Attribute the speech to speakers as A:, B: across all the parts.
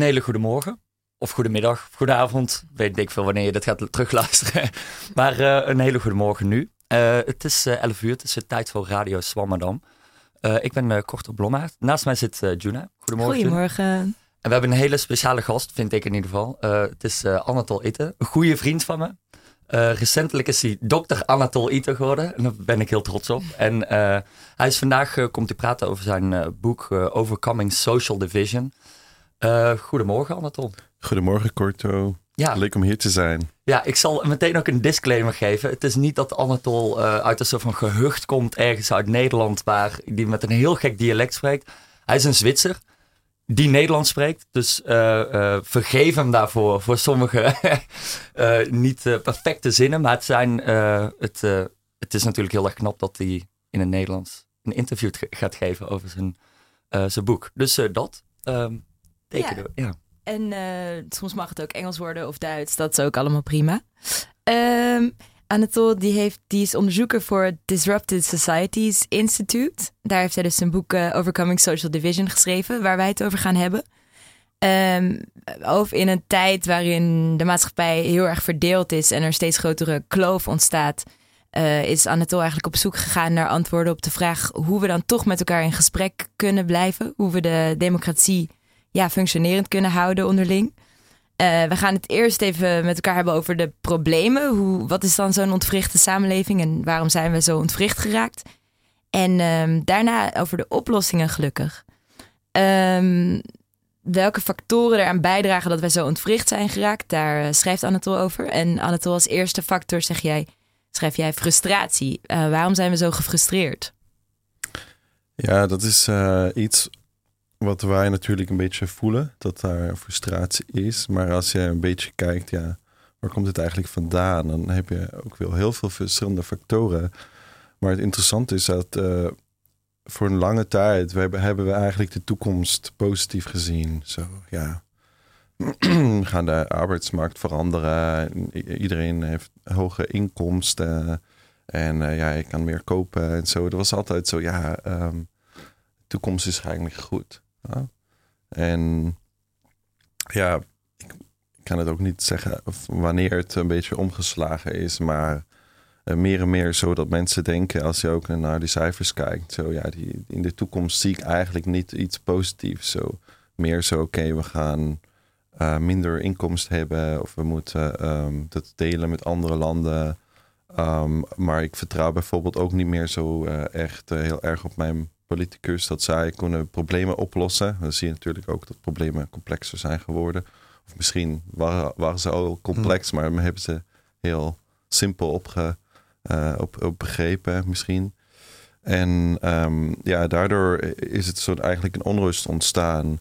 A: Een hele goede morgen. Of goedemiddag, of goedenavond. Weet ik veel wanneer je dit gaat terugluisteren. maar uh, een hele goede morgen nu. Uh, het is uh, 11 uur, het is de tijd voor Radio Swammerdam. ik ben uh, Korter Blommaert. Naast mij zit Juna. Goedemorgen.
B: Goedemorgen.
A: En we hebben een hele speciale gast, vind ik in ieder geval. het is Anatol Itten, een goede vriend van me. Uh, recentelijk is hij dokter Anatol Ito geworden. En daar ben ik heel trots op. En uh, hij is vandaag, uh, komt hij praten over zijn boek Overcoming Social Division. Goedemorgen Anatol.
C: Goedemorgen Corto. Ja. Leuk om hier te zijn.
A: Ja, ik zal meteen ook een disclaimer geven. Het is niet dat Anatol uit een soort van gehucht komt ergens uit Nederland... waar die met een heel gek dialect spreekt. Hij is een Zwitser die Nederlands spreekt. Dus uh, uh, vergeef hem daarvoor voor sommige niet perfecte zinnen. Maar het, zijn, het, het is natuurlijk heel erg knap dat hij in het Nederlands een interview gaat geven over zijn, zijn boek. Dus dat um, tekenen ja. ja.
B: En soms mag het ook Engels worden of Duits. Dat is ook allemaal prima. Um, Anatol die heeft, die is onderzoeker voor het Disrupted Societies Institute. Daar heeft hij dus een boek uh, Overcoming Social Division geschreven, waar wij het over gaan hebben. Um, over in een tijd waarin de maatschappij heel erg verdeeld is en er steeds grotere kloof ontstaat, uh, is Anatol eigenlijk op zoek gegaan naar antwoorden op de vraag hoe we dan toch met elkaar in gesprek kunnen blijven. Hoe we de democratie ja, functionerend kunnen houden onderling. Uh, we gaan het eerst even met elkaar hebben over de problemen. Hoe, wat is dan zo'n ontwrichte samenleving en waarom zijn we zo ontwricht geraakt? En um, daarna over de oplossingen, gelukkig. Um, welke factoren eraan bijdragen dat wij zo ontwricht zijn geraakt, daar uh, schrijft Anatol over. En Anatol, als eerste factor zeg jij, schrijf jij frustratie. Uh, waarom zijn we zo gefrustreerd?
C: Ja, dat is iets wat wij natuurlijk een beetje voelen, dat daar frustratie is. Maar als je een beetje kijkt, ja, waar komt het eigenlijk vandaan? Dan heb je ook wel heel veel verschillende factoren. Maar het interessante is dat uh, voor een lange tijd hebben, we eigenlijk de toekomst positief gezien. Zo, ja. gaan de arbeidsmarkt veranderen. Iedereen heeft hoge inkomsten. En uh, ja, je kan meer kopen en zo. Dat was altijd zo, ja, de toekomst is eigenlijk goed. En ja, ik kan het ook niet zeggen wanneer het een beetje omgeslagen is, maar uh, meer en meer zo dat mensen denken als je ook naar die cijfers kijkt. Zo ja, die, in de toekomst zie ik eigenlijk niet iets positiefs. Zo meer zo, oké, we gaan uh, minder inkomsten hebben of we moeten um, dat delen met andere landen. Um, maar ik vertrouw bijvoorbeeld ook niet meer zo uh, echt heel erg op mijn politicus dat zij kunnen problemen oplossen. Dan zie je natuurlijk ook dat problemen complexer zijn geworden. Of misschien waren, waren ze al complex, hmm. maar hebben ze heel simpel opge, uh, op, op begrepen misschien. En um, ja, daardoor is het soort eigenlijk een onrust ontstaan.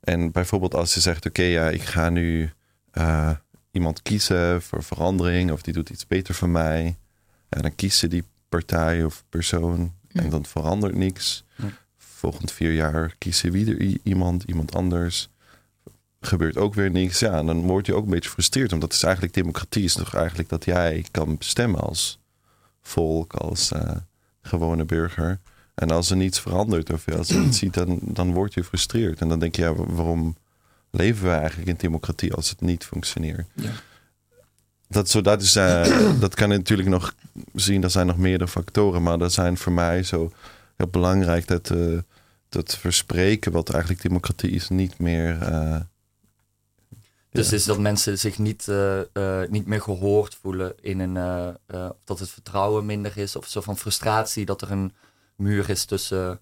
C: En bijvoorbeeld als je zegt, oké, okay, ja, ik ga nu uh, iemand kiezen voor verandering of die doet iets beter voor mij. En dan kiezen die partij of persoon en dan verandert niks. Volgend vier jaar kiezen weer iemand, iemand anders. Gebeurt ook weer niks. Ja, en dan word je ook een beetje gefrustreerd. Omdat het is eigenlijk democratie is toch eigenlijk dat jij kan bestemmen als volk, als uh, gewone burger. En als er niets verandert of als je iets ziet, dan, dan word je gefrustreerd. En dan denk je, ja, waarom leven we eigenlijk in democratie als het niet functioneert? Ja. Dat, zo, dat, is, uh, dat kan je natuurlijk nog zien. Er zijn nog meerdere factoren. Maar dat zijn voor mij zo heel belangrijk dat, uh, dat verspreken, wat eigenlijk democratie is, niet meer. Uh,
A: dus ja. is dat mensen zich niet, niet meer gehoord voelen in een. dat het vertrouwen minder is, of zo van frustratie dat er een muur is tussen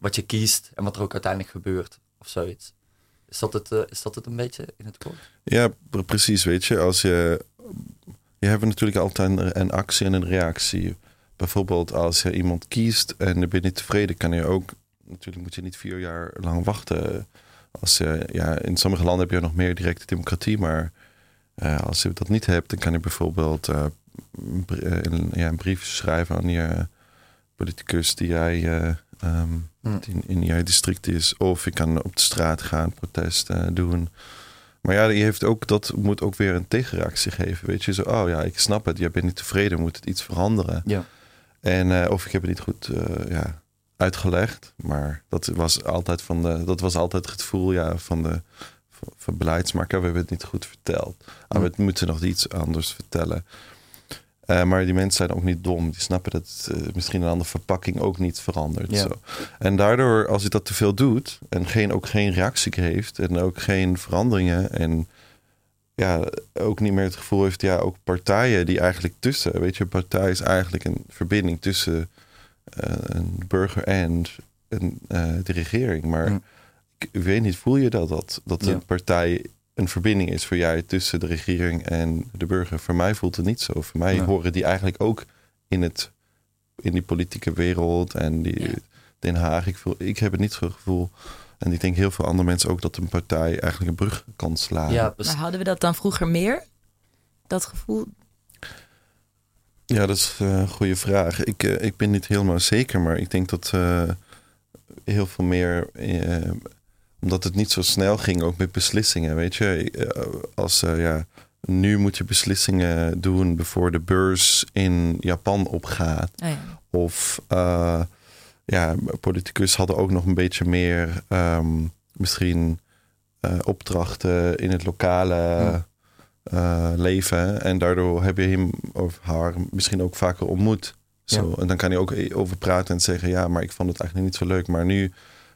A: wat je kiest en wat er ook uiteindelijk gebeurt, of zoiets. Is dat het, is dat het een beetje in het kort?
C: Ja, precies. Weet je, als je. Je hebt natuurlijk altijd een actie en een reactie bijvoorbeeld als je iemand kiest en je bent niet tevreden, kan je ook, natuurlijk moet je niet vier jaar lang wachten. Als je, ja, in sommige landen heb je nog meer directe democratie, maar uh, als je dat niet hebt, dan kan je bijvoorbeeld uh, een, ja, een brief schrijven aan je politicus die jij uh, in, in jouw district is. Of je kan op de straat gaan, protesten doen. Maar ja, je heeft ook, dat moet ook weer een tegenreactie geven. Weet je, zo, oh ja, ik snap het, jij bent niet tevreden, moet het iets veranderen. Ja. En, uh, of ik heb het niet goed uh, ja, uitgelegd. Maar dat was altijd, van de, dat was altijd het gevoel ja, van de van beleidsmaker. We hebben het niet goed verteld. Ah, we moeten nog iets anders vertellen. Uh, maar die mensen zijn ook niet dom. Die snappen dat uh, misschien een andere verpakking ook niet verandert.
A: Ja.
C: Zo. En daardoor, als je dat te veel doet en geen, ook geen reactie heeft en ook geen veranderingen en ja, ook niet meer het gevoel heeft, ja, ook partijen die eigenlijk tussen, weet je, een partij is eigenlijk een verbinding tussen uh, een burger en een, de regering. Maar ik, ik weet niet, voel je dat, dat, dat
A: Ja.
C: een partij een verbinding is voor jij tussen de regering en de burger? Voor mij voelt het niet zo. Voor mij
A: Nee.
C: horen die eigenlijk ook in, het, in die politieke wereld en die
B: Ja.
C: Den Haag. Ik, voel, ik heb het niet zo'n gevoel. En ik denk heel veel andere mensen ook dat een partij eigenlijk een brug kan slaan.
A: Ja,
B: Maar hadden we dat dan vroeger meer? Dat gevoel?
C: Ja, dat is eh, een goede vraag. Ik, eh, ik ben niet helemaal zeker, maar ik denk dat eh, heel veel meer. eh, omdat het niet zo snel ging, ook met beslissingen. Weet je, Eh, als eh, ja, nu moet je beslissingen doen voor de beurs in Japan opgaat.
B: Oh ja.
C: Of eh, ja, politicus hadden ook nog een beetje meer ehm, misschien opdrachten in het lokale
A: Ja.
C: leven. En daardoor heb je hem of haar misschien ook vaker ontmoet. Zo. En dan kan hij ook over praten en zeggen: Ja, maar ik vond het eigenlijk niet zo leuk. Maar nu,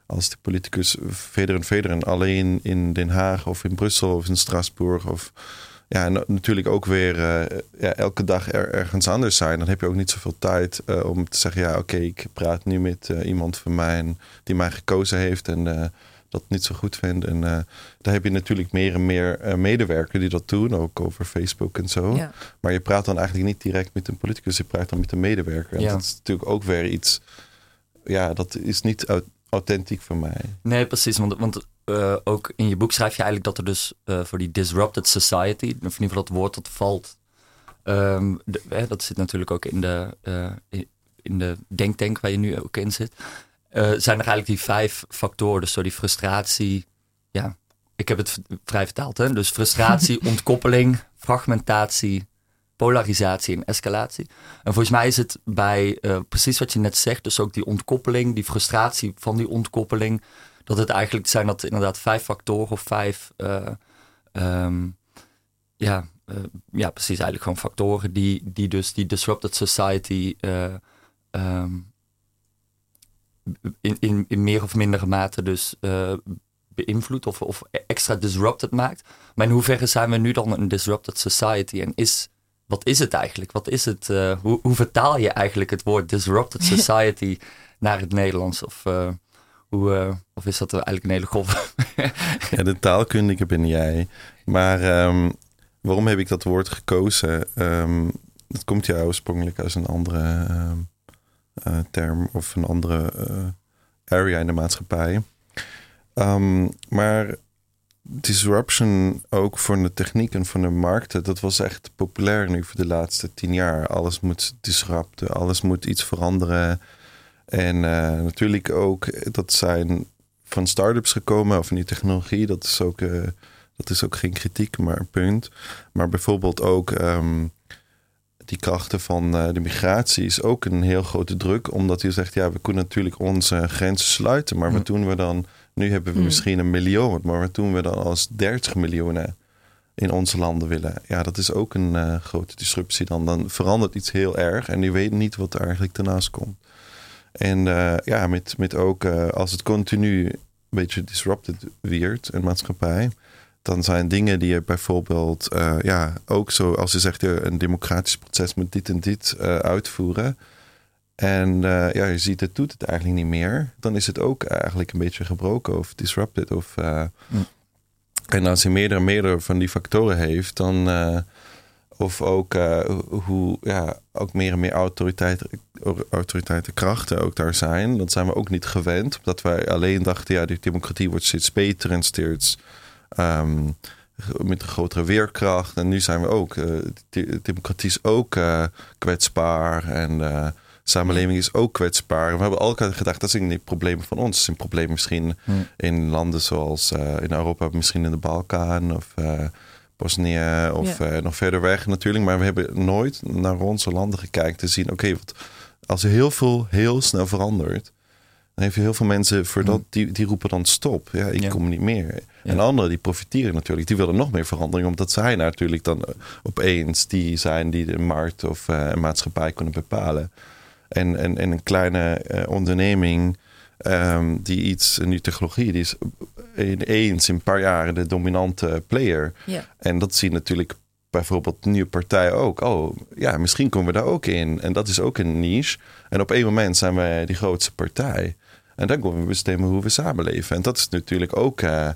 C: als die politicus verder en verder en alleen in Den Haag of in Brussel of in Straatsburg of ja, en natuurlijk ook weer eh, ja, elke dag er, ergens anders zijn. Dan heb je ook niet zoveel tijd eh, om te zeggen: ja, oké, ik praat nu met eh, iemand van mij en die mij gekozen heeft en dat niet zo goed vindt. En daar heb je natuurlijk meer en meer medewerkers die dat doen, ook over Facebook en zo.
B: Ja.
C: Maar je praat dan eigenlijk niet direct met een politicus, je praat dan met een medewerker. En
A: Ja.
C: dat is natuurlijk ook weer iets, ja, dat is niet au- authentiek voor mij.
A: Nee, precies. Want, want eh, ook in je boek schrijf je eigenlijk dat er dus eh, voor die disrupted society, of in ieder geval dat woord dat valt, ehm, de- hè, dat zit natuurlijk ook in de, eh, in- de denktank waar je nu ook in zit, zijn er eigenlijk die vijf factoren. Dus zo die frustratie, ja, ik heb het vrij vertaald, hè? Dus frustratie, ontkoppeling, fragmentatie, polarisatie en escalatie. En volgens mij is het bij eh, precies wat je net zegt, dus ook die ontkoppeling, die frustratie van die ontkoppeling, dat het eigenlijk zijn dat inderdaad vijf factoren of vijf, eh, ehm, ja, eh, ja, precies eigenlijk gewoon factoren die, die dus die disrupted society eh, ehm, in, in, in meer of mindere mate dus beïnvloedt of, of extra disrupted maakt. Maar in hoeverre zijn we nu dan een disrupted society en is wat is het eigenlijk? Wat is het? eh, hoe, hoe vertaal je eigenlijk het woord disrupted society naar het Nederlands? Of, eh, hoe, eh, of is dat eigenlijk een hele golf?
C: Ja, de taalkundige ben jij. Maar ehm, waarom heb ik dat woord gekozen? Ehm, dat komt ja oorspronkelijk uit een andere ehm, eh, term of een andere eh, area in de maatschappij. Ehm, maar disruption ook voor de techniek en voor de markten, dat was echt populair nu voor de laatste tien jaar. Alles moet disrupten, alles moet iets veranderen. En eh, natuurlijk ook, dat zijn van start-ups gekomen of nieuwe technologie. Dat is ook, eh, dat is ook geen kritiek, maar een punt. Maar bijvoorbeeld ook ehm, die krachten van eh, de migratie is ook een heel grote druk. Omdat je zegt, ja, we kunnen natuurlijk onze grenzen sluiten. Maar wat doen we dan? Nu hebben we
B: Hm.
C: misschien een miljoen. Maar wat doen we dan als 30 miljoen in onze landen willen? Ja, dat is ook een eh, grote disruptie. Dan, dan verandert iets heel erg. En je weet niet wat er eigenlijk daarnaast komt. En eh, ja, met, met ook eh, als het continu een beetje disrupted wordt, een maatschappij, dan zijn dingen die je bijvoorbeeld, ja, ook zo als je zegt, een democratisch proces moet dit en dit uitvoeren. En eh, ja, je ziet, het doet het eigenlijk niet meer. Dan is het ook eigenlijk een beetje gebroken of disrupted. Of, eh,
A: Mm.
C: En als je meerdere, meerdere van die factoren heeft, dan. eh, of ook hoe ja, ook meer en meer autoriteiten, autoriteiten krachten ook daar zijn. Dat zijn we ook niet gewend. Omdat wij alleen dachten, ja, die democratie wordt steeds beter en steeds ehm, met een grotere weerkracht. En nu zijn we ook, de democratie is ook kwetsbaar en samenleving is ook kwetsbaar. We hebben altijd gedacht, dat is niet het probleem van ons. Het is een probleem misschien
A: Hmm.
C: in landen zoals eh, in Europa, misschien in de Balkan of eh Bosnië of
B: Ja.
C: eh, nog verder weg natuurlijk. Maar we hebben nooit naar onze landen gekeken te zien, oké, wat als er heel veel heel snel verandert, Dan heb je heel veel mensen voor dat, die, die roepen dan stop. Ja, ik
A: Ja.
C: kom niet meer.
A: Ja.
C: En anderen die profiteren natuurlijk. Die willen nog meer verandering. Omdat zij natuurlijk dan opeens die zijn die de markt of eh, een maatschappij kunnen bepalen. En, en, en een kleine eh, onderneming ehm, die iets, een nieuwe technologie, die is ineens in een paar jaar de dominante player.
B: Ja.
C: En dat zien natuurlijk bijvoorbeeld nieuwe partijen ook. Oh, ja, misschien komen we daar ook in. En dat is ook een niche. En op één moment zijn wij die grootste partij. En dan kunnen we bestemmen hoe we samenleven. En dat is natuurlijk ook eh,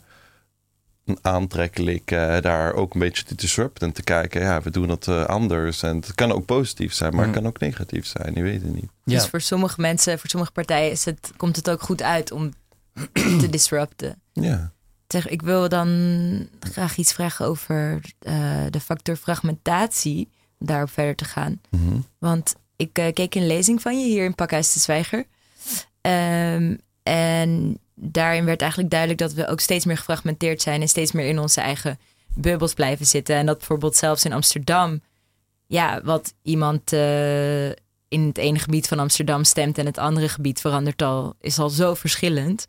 C: aantrekkelijk eh, daar ook een beetje te disrupten. En te kijken, ja, we doen het eh, anders. En het kan ook positief zijn, maar het
A: Mhm.
C: kan ook negatief zijn. Je weet het niet.
A: Ja.
B: Dus voor sommige mensen, voor sommige partijen is het, komt het ook goed uit om te disrupten.
C: Ja.
B: Zeg, ik wil dan graag iets vragen over eh, de factor fragmentatie, om daarop verder te gaan.
C: Mhm.
B: Want ik keek een lezing van je hier in Pakhuis de Zwijger. Ehm, en daarin werd eigenlijk duidelijk dat we ook steeds meer gefragmenteerd zijn en steeds meer in onze eigen bubbels blijven zitten. En dat bijvoorbeeld zelfs in Amsterdam, ja, wat iemand eh, in het ene gebied van Amsterdam stemt en het andere gebied verandert al, is al zo verschillend.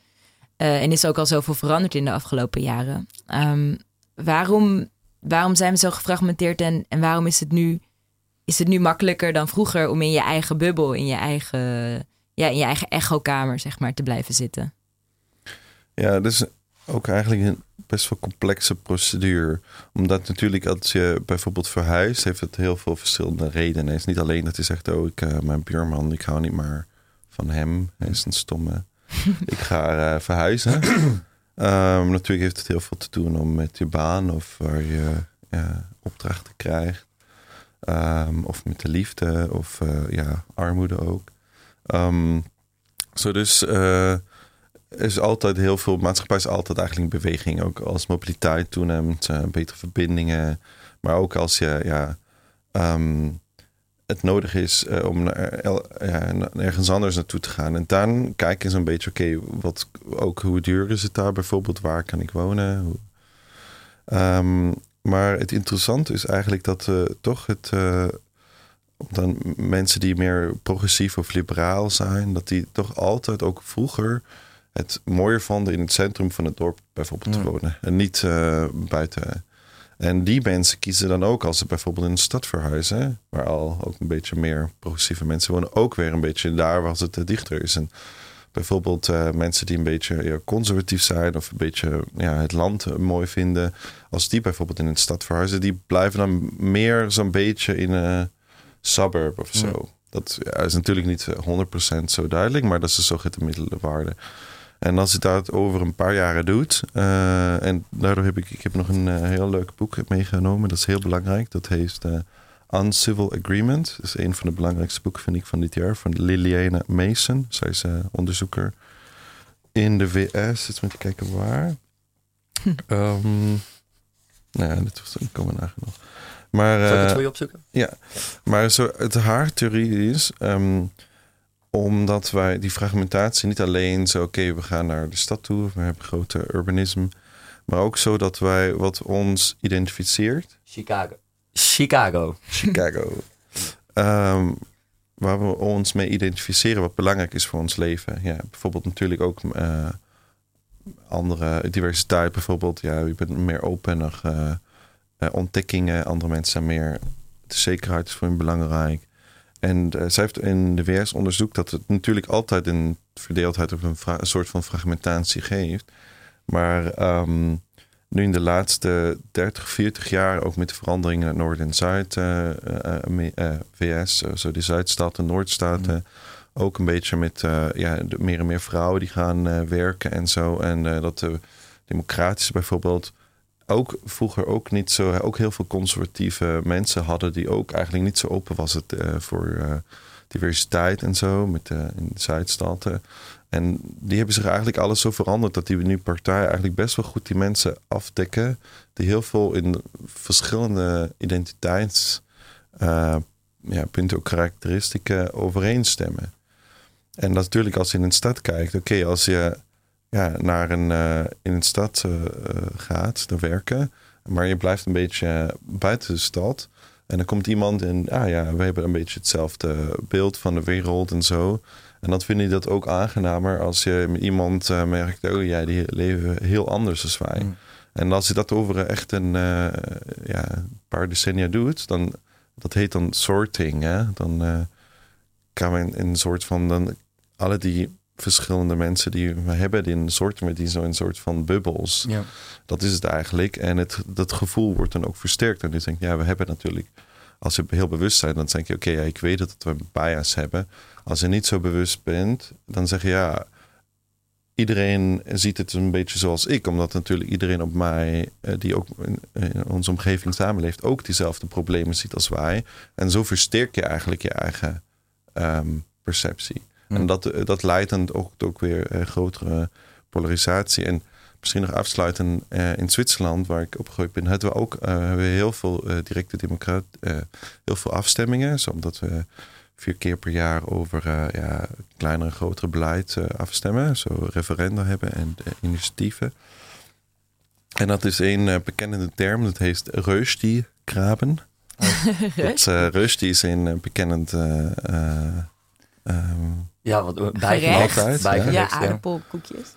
B: Eh, en is ook al zoveel veranderd in de afgelopen jaren. Ehm, waarom, waarom zijn we zo gefragmenteerd en, en waarom is het nu is het nu makkelijker dan vroeger om in je eigen bubbel, in je eigen, ja, in je eigen echokamer, zeg maar, te blijven zitten.
C: Ja, dat is ook eigenlijk een best wel complexe procedure. Omdat natuurlijk als je bijvoorbeeld verhuist, heeft het heel veel verschillende redenen. Het is niet alleen dat je zegt, oh, ik, eh, mijn buurman, ik hou niet meer van hem. Hij is een stomme. ik ga eh, verhuizen. Ehm, natuurlijk heeft het heel veel te doen om met je baan of waar je ja, opdrachten krijgt. Ehm, of met de liefde of eh, ja, armoede ook. Ehm, zo dus is altijd heel veel, maatschappij is altijd eigenlijk in beweging. Ook als mobiliteit toeneemt, eh, betere verbindingen. Maar ook als je ja, ehm, het nodig is eh, om naar, naar ergens anders naartoe te gaan. En dan kijk je zo'n beetje, oké, wat ook hoe duur is het daar bijvoorbeeld? Waar kan ik wonen? Ehm, maar het interessante is eigenlijk dat eh, toch het... eh, dan mensen die meer progressief of liberaal zijn, dat die toch altijd ook vroeger het mooier vonden in het centrum van het dorp bijvoorbeeld te wonen. En niet eh, buiten. En die mensen kiezen dan ook als ze bijvoorbeeld in een stad verhuizen, waar al ook een beetje meer progressieve mensen wonen, ook weer een beetje daar waar het eh, dichter is. En bijvoorbeeld eh, mensen die een beetje ja, conservatief zijn of een beetje ja, het land mooi vinden, als die bijvoorbeeld in een stad verhuizen, die blijven dan meer zo'n beetje in een suburb of zo.
A: Ja.
C: Dat ja, is natuurlijk niet eh, 100% zo duidelijk, maar dat is zo de gemiddelde waarde. En als je dat over een paar jaren doet, eh, en daardoor heb ik, ik heb nog een eh, heel leuk boek meegenomen, dat is heel belangrijk. Dat heet eh, Uncivil Agreement. Dat is een van de belangrijkste boeken, vind ik, van dit jaar, van Liliana Mason. Zij is onderzoeker in de VS. Eens moet kijken waar. Ehm nou ja, dat was, komen we naar nog. Maar,
A: Zal ik het voor je opzoeken?
C: maar zo, het haar theorie is, ehm, omdat wij die fragmentatie niet alleen zo, oké, we gaan naar de stad toe, we hebben grote urbanisme, maar ook zo dat wij wat ons identificeert,
A: Chicago. Chicago.
C: Chicago, ehm, waar we ons mee identificeren, wat belangrijk is voor ons leven. Ja, bijvoorbeeld natuurlijk ook eh, andere diversiteit, bijvoorbeeld, ja, je bent meer open naar eh, eh, ontdekkingen, andere mensen zijn meer, de zekerheid is voor hen belangrijk. En eh, zij heeft in de VS onderzoekt dat het natuurlijk altijd een verdeeldheid of een, soort van fragmentatie geeft. Maar ehm, nu in de laatste 30, 40 jaar, ook met de veranderingen in Noord- en Zuid, eh, eh, VS, eh, zo de Zuidstaten, Noordstaten, ook een beetje met ja, meer en meer vrouwen die gaan werken en zo. En dat de democratische bijvoorbeeld ook vroeger ook niet zo, ook heel veel conservatieve mensen hadden die ook eigenlijk niet zo open was het eh, voor eh, diversiteit en zo met eh, in de Zuidstaten. En die hebben zich eigenlijk alles zo veranderd dat die nu partij eigenlijk best wel goed die mensen afdekken die heel veel in verschillende identiteits eh, ja, ook karakteristieken overeenstemmen. En natuurlijk als je in een stad kijkt, oké, als je ja, naar een, eh, in een stad eh, eh, gaat, te werken, maar je blijft een beetje buiten de stad. En dan komt iemand en, ah ja, we hebben een beetje hetzelfde beeld van de wereld en zo. En dan vind je dat ook aangenamer als je met iemand uh, merkt, oh jij, die leven heel anders dan wij.
A: Mm.
C: En als je dat over echt een uh, ja, paar decennia doet, dan dat heet dan sorting. Hè? Dan uh, kan men in een soort van dan alle die verschillende mensen die we hebben, die een soort met die zo'n soort van bubbels.
A: Ja.
C: Dat is het eigenlijk. En het, dat gevoel wordt dan ook versterkt. En dus denk ja, we hebben natuurlijk, als je heel bewust bent, dan denk je, oké, ja, ik weet dat we bias hebben. Als je niet zo bewust bent, dan zeg je ja, iedereen ziet het een beetje zoals ik, omdat natuurlijk iedereen op mij, eh, die ook in onze omgeving samenleeft, ook diezelfde problemen ziet als wij. En zo versterk je eigenlijk je eigen um, perceptie. En dat, dat leidt dan ook, ook weer uh, grotere polarisatie. En misschien nog afsluiten, uh, in Zwitserland, waar ik opgegroeid ben, hadden we ook hebben we heel veel directe democraat, heel veel afstemmingen, omdat we vier keer per jaar over uh, ja, kleinere en grotere beleid uh, afstemmen. Zo referenda hebben en uh, initiatieven. En dat is een uh, bekende term, dat heet Rösti-graben. dat Rösti is een bekend... Um,
A: ja, wat
B: bijgerecht.
A: bijgerecht
B: ja, aardappelkoekjes.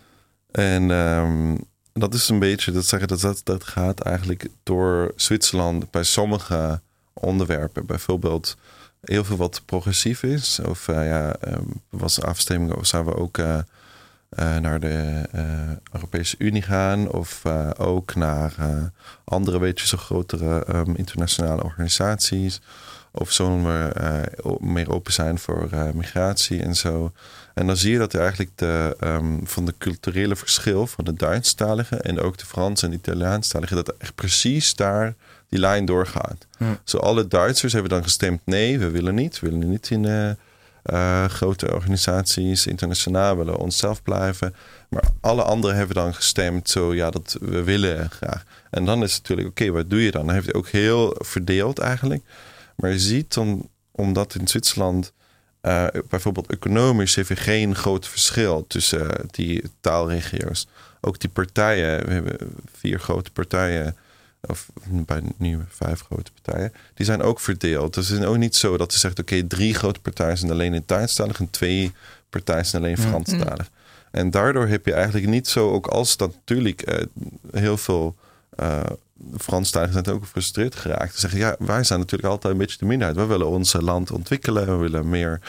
C: En um, dat is een beetje, dat zeggen dat, dat dat gaat eigenlijk door Zwitserland bij sommige onderwerpen. Bijvoorbeeld heel veel wat progressief is. Of uh, ja, um, was afstemming of zouden we ook uh, uh, naar de Europese Unie gaan. Of ook naar andere beetje zo grotere um, internationale organisaties. Of zullen we meer open zijn voor migratie en zo. En dan zie je dat er eigenlijk de, um, van de culturele verschil van de Duitsstaligen en ook de Frans en Italiaanstaligen, dat er echt precies daar die lijn doorgaat.
A: Hm.
C: Zo alle Duitsers hebben dan gestemd: nee, we willen niet. We willen niet in uh, uh, grote organisaties, internationaal, willen onszelf blijven. Maar alle anderen hebben dan gestemd: zo ja, dat we willen graag. En dan is het natuurlijk: oké, okay, wat doe je dan? Dan heeft hij ook heel verdeeld eigenlijk. Maar je ziet dan, omdat in Zwitserland. Uh, bijvoorbeeld economisch heeft er geen groot verschil tussen die taalregio's. Ook die partijen, we hebben vier grote partijen of bij nu vijf grote partijen, die zijn ook verdeeld. Dus het is ook niet zo dat ze zegt, oké, okay, drie grote partijen zijn alleen in Duitsstalig en twee partijen zijn alleen Franstalig. Mm. En daardoor heb je eigenlijk niet zo, ook als dat natuurlijk uh, heel veel Franstaligen zijn ook gefrustreerd geraakt. Ze zeggen, ja, wij zijn natuurlijk altijd een beetje de minderheid. We willen ons land ontwikkelen, we willen meer.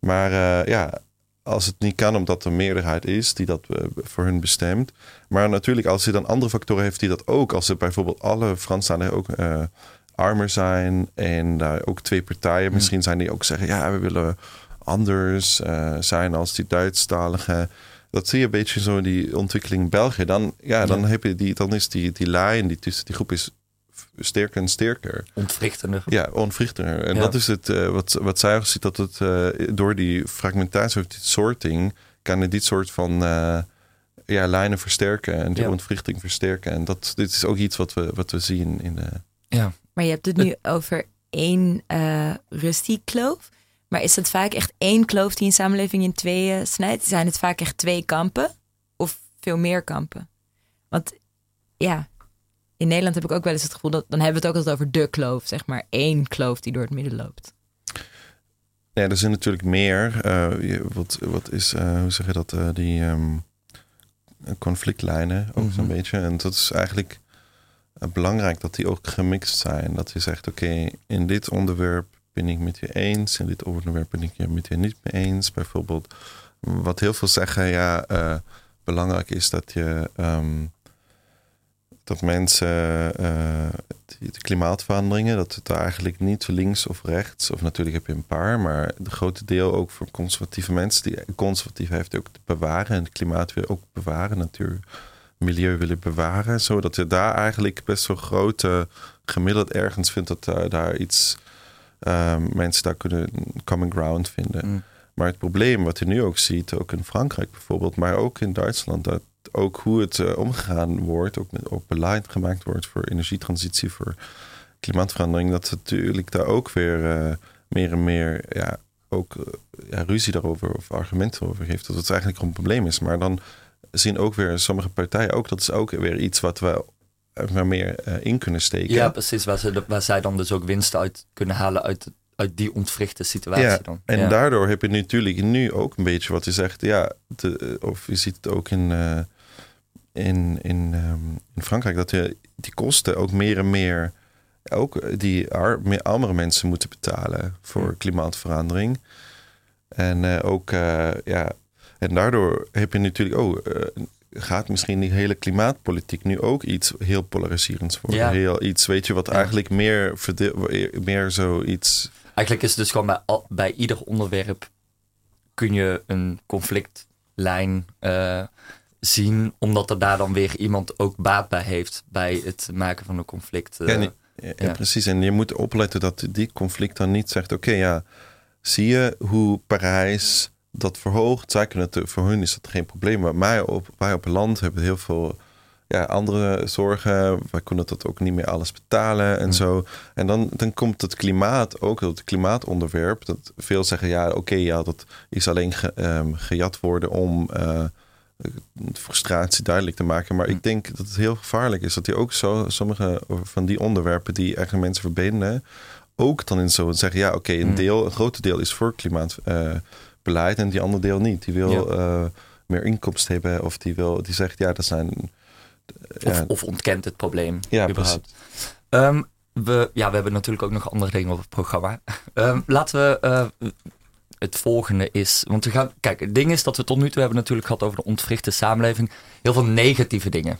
C: Maar uh, ja, als het niet kan omdat er meerderheid is die dat voor hun bestemt. Maar natuurlijk, als je dan andere factoren heeft die dat ook, als er bijvoorbeeld alle Franstaligen ook uh, armer zijn en daar ook twee partijen, misschien zijn die ook zeggen, ja, we willen anders zijn als die Duitsstaligen. Dat zie je een beetje zo die ontwikkeling in België. Dan, ja, dan,
A: Ja.
C: Heb je die, dan is die, die lijn die tussen die groep is sterker en sterker.
A: Ontwrichtender.
C: Ja, onwrichtender. En
A: Ja.
C: dat is het uh, wat, wat zij ook ziet, dat het uh, door die fragmentatie of die sorting kan het dit soort van uh, ja, lijnen versterken en die
A: Ja.
C: ontwrichting versterken. En dat dit is ook iets wat we, wat we zien in de.
A: Ja.
B: Maar je hebt het nu over één uh, rustie-kloof. Maar is het vaak echt één kloof die een samenleving in tweeën snijdt? Zijn het vaak echt twee kampen? Of veel meer kampen? Want ja, in Nederland heb ik ook wel eens het gevoel dat... dan hebben we het ook altijd over de kloof, zeg maar. één kloof die door het midden loopt.
C: Ja, er zijn natuurlijk meer. Uh, je- wat, wat is, uh, hoe zeg je dat? Uh, die um, conflictlijnen ook
A: Mhm.
C: zo'n beetje. En dat is eigenlijk belangrijk dat die ook gemixt zijn. Dat je zegt, oké, in dit onderwerp ben ik met je eens. In dit onderwerp ben ik je met je niet mee eens. Bijvoorbeeld, wat heel veel zeggen, ja, uh, belangrijk is dat je... Um, dat mensen uh, die, de klimaatveranderingen, dat het daar eigenlijk niet links of rechts, of natuurlijk heb je een paar, maar de grote deel ook voor conservatieve mensen, die conservatief heeft ook te bewaren en het klimaat wil ook bewaren, natuur, milieu willen bewaren, zodat je daar eigenlijk best wel grote gemiddeld ergens vindt dat uh, daar iets uh, mensen daar kunnen common ground vinden.
A: Mm.
C: Maar het probleem wat je nu ook ziet, ook in Frankrijk bijvoorbeeld, maar ook in Duitsland, dat ook hoe het uh, omgegaan wordt, ook, met, ook beleid gemaakt wordt voor energietransitie, voor klimaatverandering, dat natuurlijk daar ook weer uh, meer en meer ja, ook uh, ja, ruzie daarover of argumenten over heeft. Dat het eigenlijk een probleem is. Maar dan zien ook weer sommige partijen ook, dat is ook weer iets wat we er meer in kunnen steken.
A: Ja, precies. Waar, ze, waar zij dan dus ook winst uit kunnen halen uit uit die ontwrichte situatie
C: Ja,
A: dan.
C: En
A: ja.
C: daardoor heb je natuurlijk nu ook een beetje wat je zegt. Ja, de, of je ziet het ook in, eh, in, in, ehm, in Frankrijk dat je die kosten ook meer en meer ook eh, die meer armere mensen moeten betalen voor klimaatverandering. En eh, ook, eh, ja, en daardoor heb je natuurlijk, oh, eh, gaat misschien die hele klimaatpolitiek nu ook iets heel polariserends worden.
A: Ja.
C: Heel iets, weet je, wat
A: Ja.
C: eigenlijk meer, verdeel, meer zoiets.
A: Eigenlijk is het dus gewoon bij, al- bij ieder onderwerp kun je een conflictlijn eh, zien, omdat er daar dan weer iemand ook baat bij heeft bij het maken van een conflict. eh.
C: Ja, ja,
A: ja.
C: precies. En je moet opletten dat die conflict dan niet zegt: oké, ja, zie je hoe Parijs dat verhoogt? Zij kunnen het, voor hun is dat geen probleem. Maar wij op, wij op het land hebben heel veel ja, andere zorgen. Wij kunnen dat ook niet meer alles betalen en zo. En dan, dan komt het klimaat ook, het klimaatonderwerp. Dat veel zeggen: ja, oké, ja, dat is alleen ge- ehm, gejat worden om. eh, frustratie duidelijk te maken. Maar ik denk dat het heel gevaarlijk is dat je ook zo sommige van die onderwerpen die eigenlijk mensen verbinden, ook dan in zo zeggen: ja, oké, een deel, een groot deel is voor klimaatbeleid en die andere deel niet. Die wil eh, meer inkomsten hebben of die wil, die zegt: ja, dat zijn.
A: Of,
C: ja,
A: of ontkent het probleem.
C: Ja,
A: überhaupt. Ehm, we, ja, we hebben natuurlijk ook nog andere dingen op het programma. Ehm, laten we. eh, het volgende is. Want we gaan. Kijk, het ding is dat we tot nu toe hebben natuurlijk gehad over de ontwrichte samenleving. Heel veel negatieve dingen.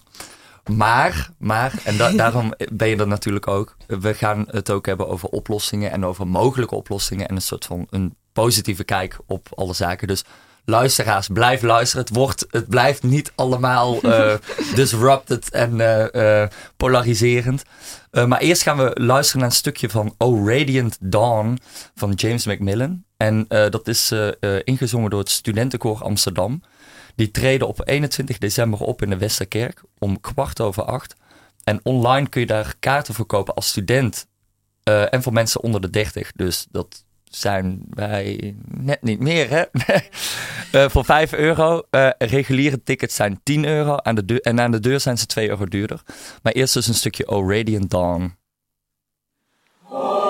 A: Maar, maar, en da- daarom ben je er natuurlijk ook. We gaan het ook hebben over oplossingen en over mogelijke oplossingen. En een soort van een positieve kijk op alle zaken. Dus luisteraars, blijf luisteren. Het, wordt, het blijft niet allemaal eh, disrupted en eh, eh, polariserend. Maar eerst gaan we luisteren naar een stukje van Oh Radiant Dawn van James Macmillan. En dat is ingezongen door het Studentenkoor Amsterdam. Die treden op 21 december op in de Westerkerk om kwart over acht. En online kun je daar kaarten voor kopen als student en voor mensen onder de 30. Dus dat zijn wij net niet meer, hè? Eh, voor 5 euro. Eh, reguliere tickets zijn 10 euro. Aan de en aan de deur zijn ze 2 euro duurder. Maar eerst dus een stukje Oh Radiant Dawn. Ja,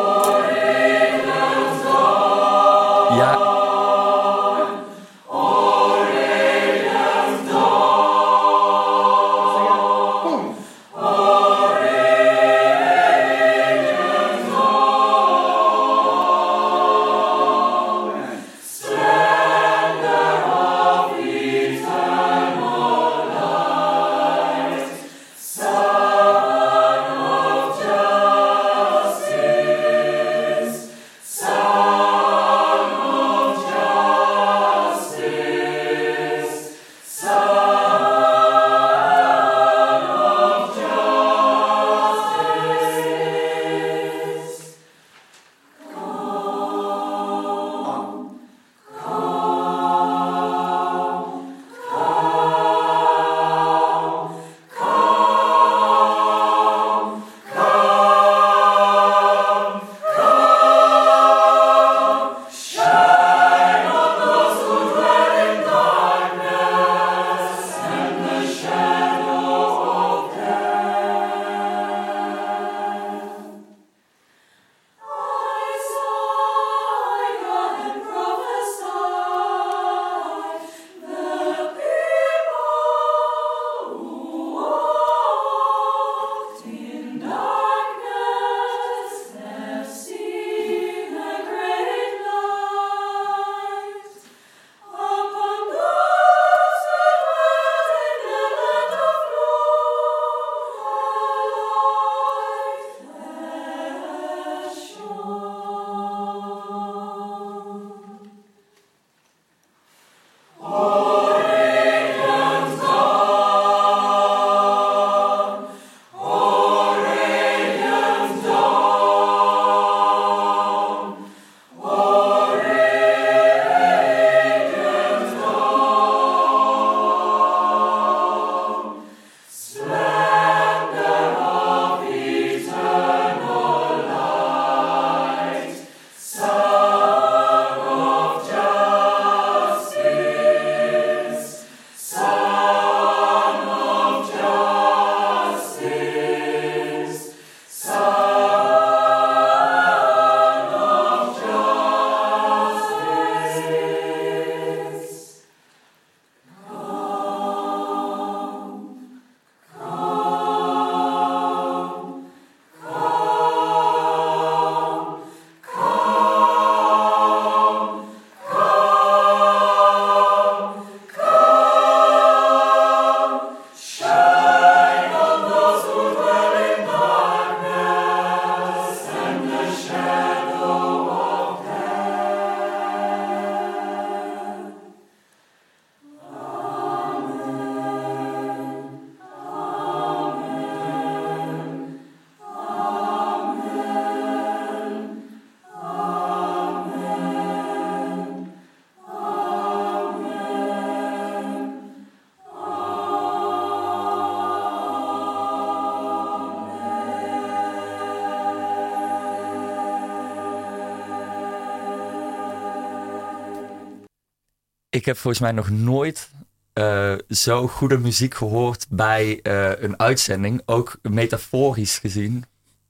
A: ik heb volgens mij nog nooit uh, zo goede muziek gehoord bij uh, een uitzending. Ook metaforisch gezien.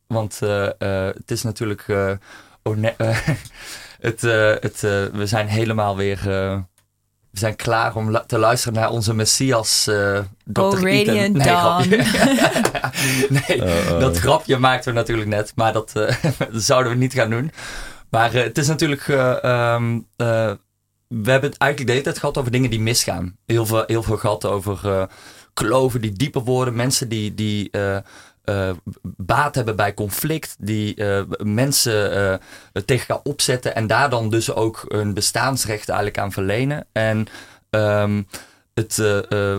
A: Want uh, het is natuurlijk. Oh het, het, we zijn helemaal weer. we zijn klaar om te luisteren naar onze Messias, Dr.
B: Oh, Radiant
A: Nee,
B: Dawn.
A: nee
C: Uh-oh.
A: dat grapje maakten we natuurlijk net. Maar dat, dat zouden we niet gaan doen. Maar het is natuurlijk. Um, we hebben het eigenlijk de hele tijd gehad over dingen die misgaan. Heel veel, heel veel gehad over uh, kloven die dieper worden. Mensen die, die uh, uh, baat hebben bij conflict. Die mensen tegen elkaar opzetten. En daar dan dus ook hun bestaansrecht eigenlijk aan verlenen. En um, het,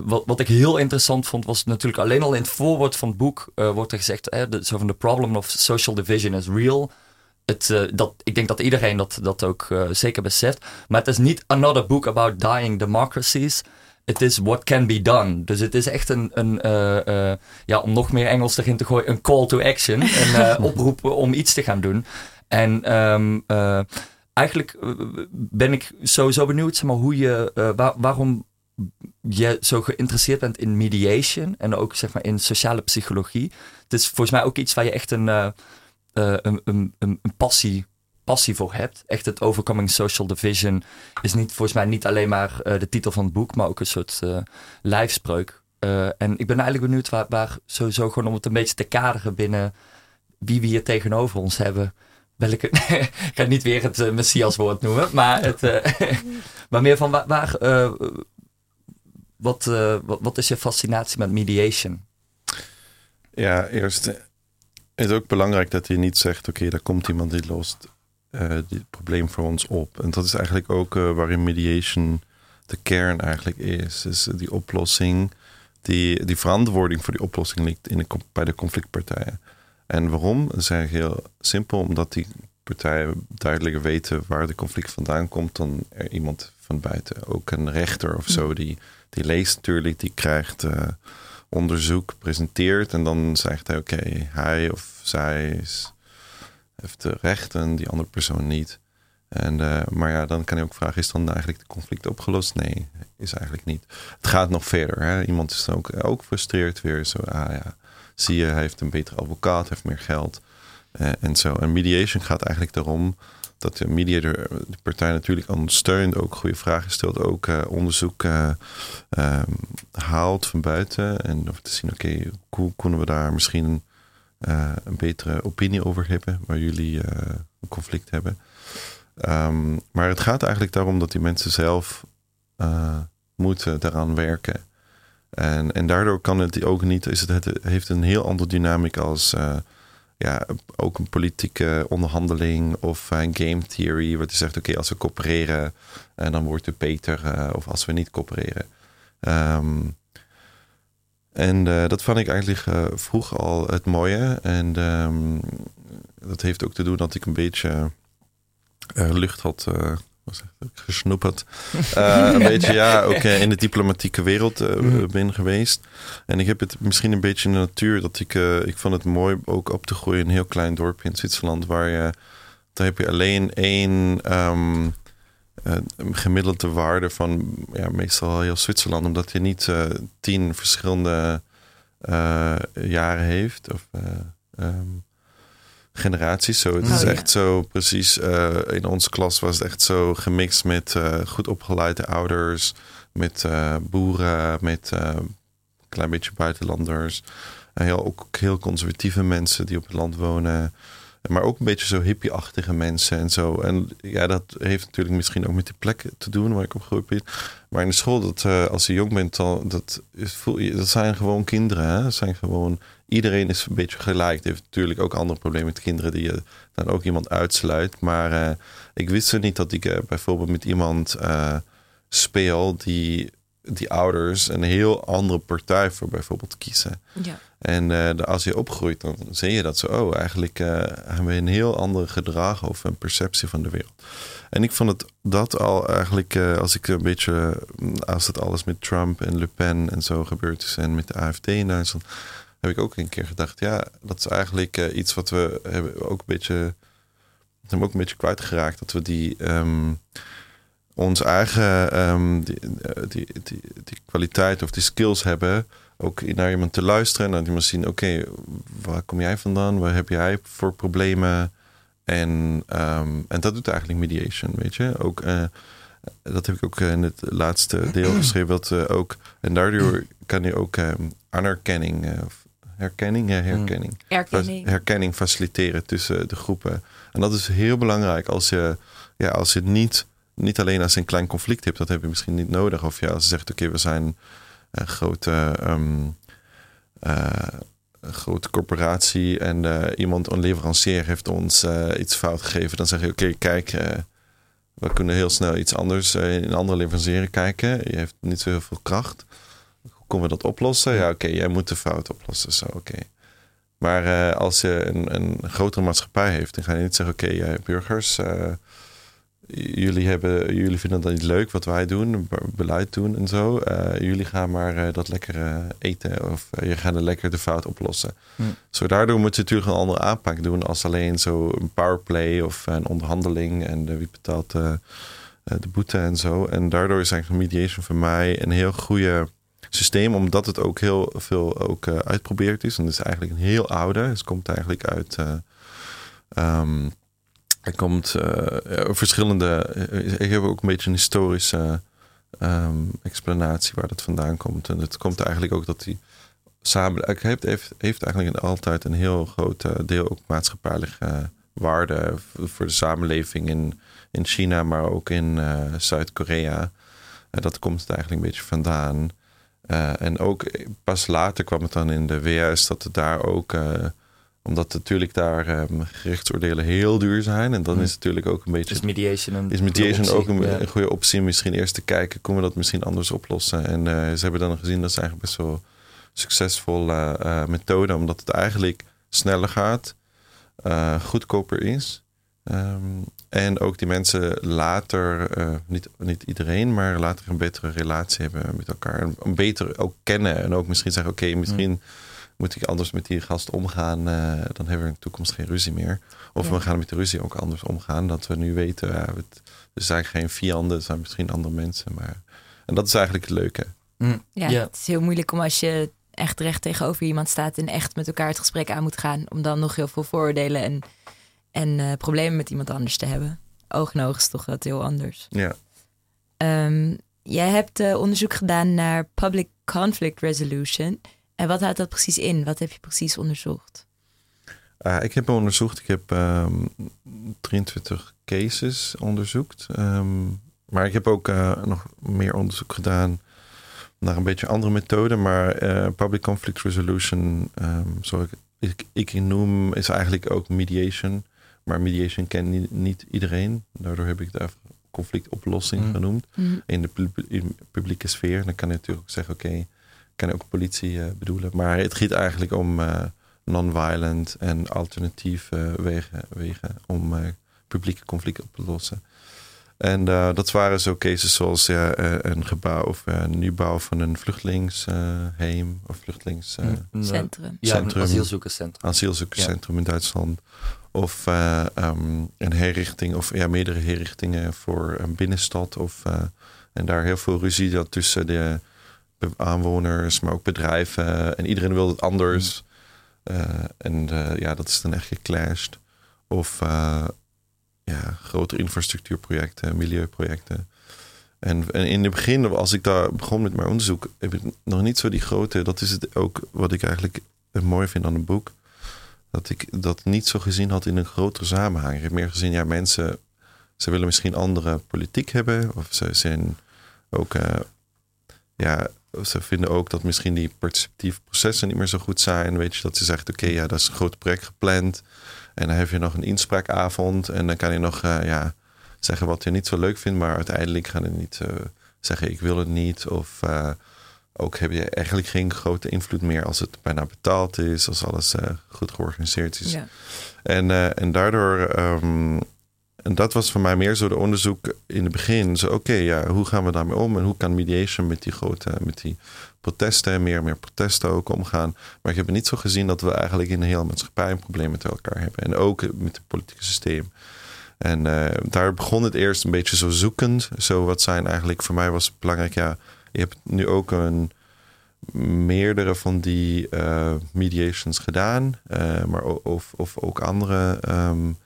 A: wat, wat ik heel interessant vond was natuurlijk alleen al in het voorwoord van het boek. wordt er gezegd, zo van the problem of social division is real het, uh, dat, ik denk dat iedereen dat, dat ook uh, zeker beseft. Maar het is niet another book about dying democracies. Het is what can be done. Dus het is echt een, een uh, ja, om nog meer Engels erin te gooien, een call to action. Een oproep om iets te gaan doen. En um, eigenlijk ben ik sowieso benieuwd zeg maar, hoe je, waar, waarom je zo geïnteresseerd bent in mediation en ook zeg maar, in sociale psychologie. Het is volgens mij ook iets waar je echt een uh, een, een, een, passie, passie voor hebt. Echt het Overcoming Social Division is niet, volgens mij niet alleen maar uh, de titel van het boek, maar ook een soort uh, lijfspreuk. en ik ben eigenlijk benieuwd waar, waar sowieso gewoon om het een beetje te kaderen binnen wie we hier tegenover ons hebben. Welke, ik ga niet weer het Messiaswoord noemen, maar, het, maar meer van waar, waar wat, wat, wat is je fascinatie met mediation?
C: Ja, eerst het is ook belangrijk dat je niet zegt: oké, okay, daar komt iemand die lost uh, dit probleem voor ons op. En dat is eigenlijk ook uh, waarin mediation de kern eigenlijk is. Dus die oplossing, die, die verantwoording voor die oplossing ligt in de, bij de conflictpartijen. En waarom? Dat is eigenlijk heel simpel, omdat die partijen duidelijker weten waar de conflict vandaan komt dan er iemand van buiten. Ook een rechter of zo, die, die leest natuurlijk, die krijgt. Uh, onderzoek presenteert en dan zegt hij: Oké, hij of zij is, heeft de rechten, die andere persoon niet. En, uh, maar ja, dan kan je ook vragen: is dan eigenlijk de conflict opgelost? Nee, is eigenlijk niet. Het gaat nog verder. Hè? Iemand is dan ook, ook frustreerd weer. Zo, ah ja, zie je, hij heeft een betere advocaat, heeft meer geld. Uh, en zo. En mediation gaat eigenlijk daarom dat de mediator de partij natuurlijk ondersteunt, ook goede vragen stelt, ook uh, onderzoek uh, uh, haalt van buiten. En of te zien, oké, hoe kunnen we daar misschien een betere opinie over hebben, waar jullie een conflict hebben. Um, maar het gaat eigenlijk daarom dat die mensen zelf moeten daaraan werken. En, en daardoor kan het ook niet, is het, het heeft een heel andere dynamiek als ja, ook een politieke onderhandeling of een game theory. Wat je zegt, oké, als we coöpereren, en dan wordt het beter. Uh, of als we niet coöpereren. Um, en dat vond ik eigenlijk uh, vroeg al het mooie. En um, dat heeft ook te doen dat ik een beetje lucht had gesnoeperd. Uh, een beetje, ja, ook uh, in de diplomatieke wereld uh, ben geweest. En ik heb het misschien een beetje in de natuur dat ik, ik vond het mooi ook op te groeien in een heel klein dorpje in Zwitserland, waar je, daar heb je alleen één um, gemiddelde waarde van, ja, meestal heel Zwitserland, omdat je niet tien verschillende jaren heeft. Of, um, generaties. Zo, het is
B: Oh, ja.
C: echt zo precies. eh, in onze klas was het echt zo gemixt met eh, goed opgeleide ouders, met eh, boeren, met een klein beetje buitenlanders. En heel, ook heel conservatieve mensen die op het land wonen. Maar ook een beetje zo hippie-achtige mensen en zo. En ja, dat heeft natuurlijk misschien ook met die plek te doen waar ik opgegroeid ben. Maar in de school, dat, als je jong bent, dan, dat, is, voel je, dat zijn gewoon kinderen. Hè? Dat zijn gewoon, iedereen is een beetje gelijk. Het heeft natuurlijk ook andere problemen met kinderen die je dan ook iemand uitsluit. Maar eh, ik wist zo niet dat ik eh, bijvoorbeeld met iemand eh, speel die, die ouders een heel andere partij voor bijvoorbeeld kiezen.
B: Ja.
C: En eh, als je opgroeit, dan zie je dat zo. Oh, eigenlijk eh, hebben we een heel ander gedrag of een perceptie van de wereld. En ik vond het dat al eigenlijk, eh, als ik een beetje, mm, als het alles met Trump en Le Pen en zo gebeurd is en met de AFD in Duitsland, heb ik ook een keer gedacht, ja, dat is eigenlijk eh, iets wat we hebben ook een beetje, hebben we ook een beetje kwijtgeraakt. Dat we die, ehm, ons eigen ehm, die, die, die, die, kwaliteit of die skills hebben. Ook naar iemand te luisteren. En dan iemand zien, oké, waar kom jij vandaan? Waar heb jij voor problemen? En, ehm, en dat doet eigenlijk mediation, weet je. Ook, uh, dat heb ik ook in het laatste deel geschreven. Dat, uh, ook, en daardoor kan je ook um, anerkenning, uh, herkenning, ja, herkenning,
B: herkenning.
C: herkenning faciliteren tussen de groepen. En dat is heel belangrijk als je, ja, als je niet, niet alleen als je een klein conflict hebt, dat heb je misschien niet nodig. Of ja, als je zegt, oké, we zijn een grote, um, een grote corporatie en uh, iemand, een leverancier, heeft ons uh, iets fout gegeven. Dan zeg je, oké, kijk, we kunnen heel snel iets anders in een andere leverancier kijken. Je heeft niet zo heel veel kracht. Kunnen we dat oplossen? Ja, oké, jij moet de fout oplossen. Zo, oké. Maar als je een, een grotere maatschappij heeft, dan ga je niet zeggen, oké, jij burgers jullie, hebben, jullie vinden dat niet leuk wat wij doen, beleid doen en zo. Uh, jullie gaan maar dat lekker eten of je gaat er lekker de fout oplossen. Hm. Zo daardoor moet je natuurlijk een andere aanpak doen als alleen zo een powerplay of een onderhandeling en wie betaalt de boete en zo. En daardoor is eigenlijk mediation voor mij een heel goede systeem, omdat het ook heel veel ook uitprobeerd is. En het is eigenlijk een heel oude. Het komt eigenlijk uit. Er komt uh, verschillende. Uh, ik heb ook een beetje een historische um, explanatie waar dat vandaan komt. En het komt eigenlijk ook dat die samenleving heeft, heeft, eigenlijk altijd een heel groot deel ook maatschappelijke waarde voor de samenleving in, in China, maar ook in uh, Zuid-Korea. dat komt het eigenlijk een beetje vandaan. En ook pas later kwam het dan in de VS dat het daar ook omdat natuurlijk daar um, gerechtsoordelen heel duur zijn. En dan is het natuurlijk ook een beetje.
A: Is mediation een,
C: is mediation ook een, een, goede optie? Misschien eerst te kijken, kunnen we dat misschien anders oplossen? En uh, ze hebben dan gezien dat is eigenlijk best wel succesvolle uh, methode, omdat het eigenlijk sneller gaat, uh, goedkoper is. Um, en ook die mensen later, niet, niet iedereen, maar later een betere relatie hebben met elkaar. En beter ook kennen. En ook misschien zeggen: oké, okay, misschien moet ik anders met die gast omgaan, uh, dan hebben we in de toekomst geen ruzie meer. Of we gaan met de ruzie ook anders omgaan, dat we nu weten, ja, het, er zijn geen vijanden, er zijn misschien andere mensen. Maar, en dat is eigenlijk het leuke.
B: Mm. Ja, het is heel moeilijk om als je echt recht tegenover iemand staat en echt met elkaar het gesprek aan moet gaan, om dan nog heel veel vooroordelen en, en uh, problemen met iemand anders te hebben. Oog in oog is toch wat heel anders.
C: Ja.
B: Um, jij hebt uh, onderzoek gedaan naar public conflict resolution. En wat houdt dat precies in? Wat heb je precies onderzocht?
C: Uh, ik heb onderzocht, ik heb um, ehm, 23 cases onderzocht. Um, maar ik heb ook uh, nog meer onderzoek gedaan naar een beetje andere methoden. Maar public conflict resolution, zoals ik, ik, ik noem, is eigenlijk ook mediation. Maar mediation kent niet, niet iedereen. Daardoor heb ik daar conflictoplossing mm. genoemd. Mm. In de publieke sfeer. Dan kan je natuurlijk ook zeggen, oké kan ook politie uh, bedoelen. Maar het gaat eigenlijk om uh, non-violent en alternatieve wegen, wegen om uh, publieke conflicten op te lossen. En dat waren zo cases zoals ja, een gebouw of een nieuwbouw van een vluchtelingsheim of vluchtelingscentrum.
B: ja,
A: een asielzoekerscentrum.
C: Asielzoekerscentrum in Duitsland. Of um, een herrichting of ja, meerdere herrichtingen voor een binnenstad. Of, en daar heel veel ruzie dat tussen de aanwoners, maar ook bedrijven. En iedereen wil het anders. Mm. Uh, en ja, dat is dan echt geclashed. Of ja, grotere infrastructuurprojecten, milieuprojecten. En, en, in het begin, als ik daar begon met mijn onderzoek, heb ik nog niet zo die grote. Dat is het ook wat ik eigenlijk mooi vind aan het boek. Dat ik dat niet zo gezien had in een grotere samenhang. Ik heb meer gezien, ja, mensen, ze willen misschien andere politiek hebben. Of ze zijn ook, ja, ze vinden ook dat misschien die participatieve processen niet meer zo goed zijn. Weet je, dat ze zegt, oké, ja, dat is een groot project gepland. En dan heb je nog een inspraakavond. En dan kan je nog uh, ja, zeggen wat je niet zo leuk vindt. Maar uiteindelijk gaan je niet uh, zeggen, ik wil het niet. Of uh, ook heb je eigenlijk geen grote invloed meer als het bijna betaald is. Als alles goed georganiseerd is. Ja. En, en daardoor um, en dat was voor mij meer zo de onderzoek in het begin. Zo, oké, ja, hoe gaan we daarmee om? En hoe kan mediation met die grote, met die protesten, meer en meer protesten ook omgaan? Maar ik heb niet zo gezien dat we eigenlijk in de hele maatschappij een probleem met elkaar hebben. En ook met het politieke systeem. En eh, daar begon het eerst een beetje zo zoekend. Zo wat zijn eigenlijk, voor mij was belangrijk, ja, je hebt nu ook een meerdere van die uh, mediations gedaan, uh, maar of, of ook andere um,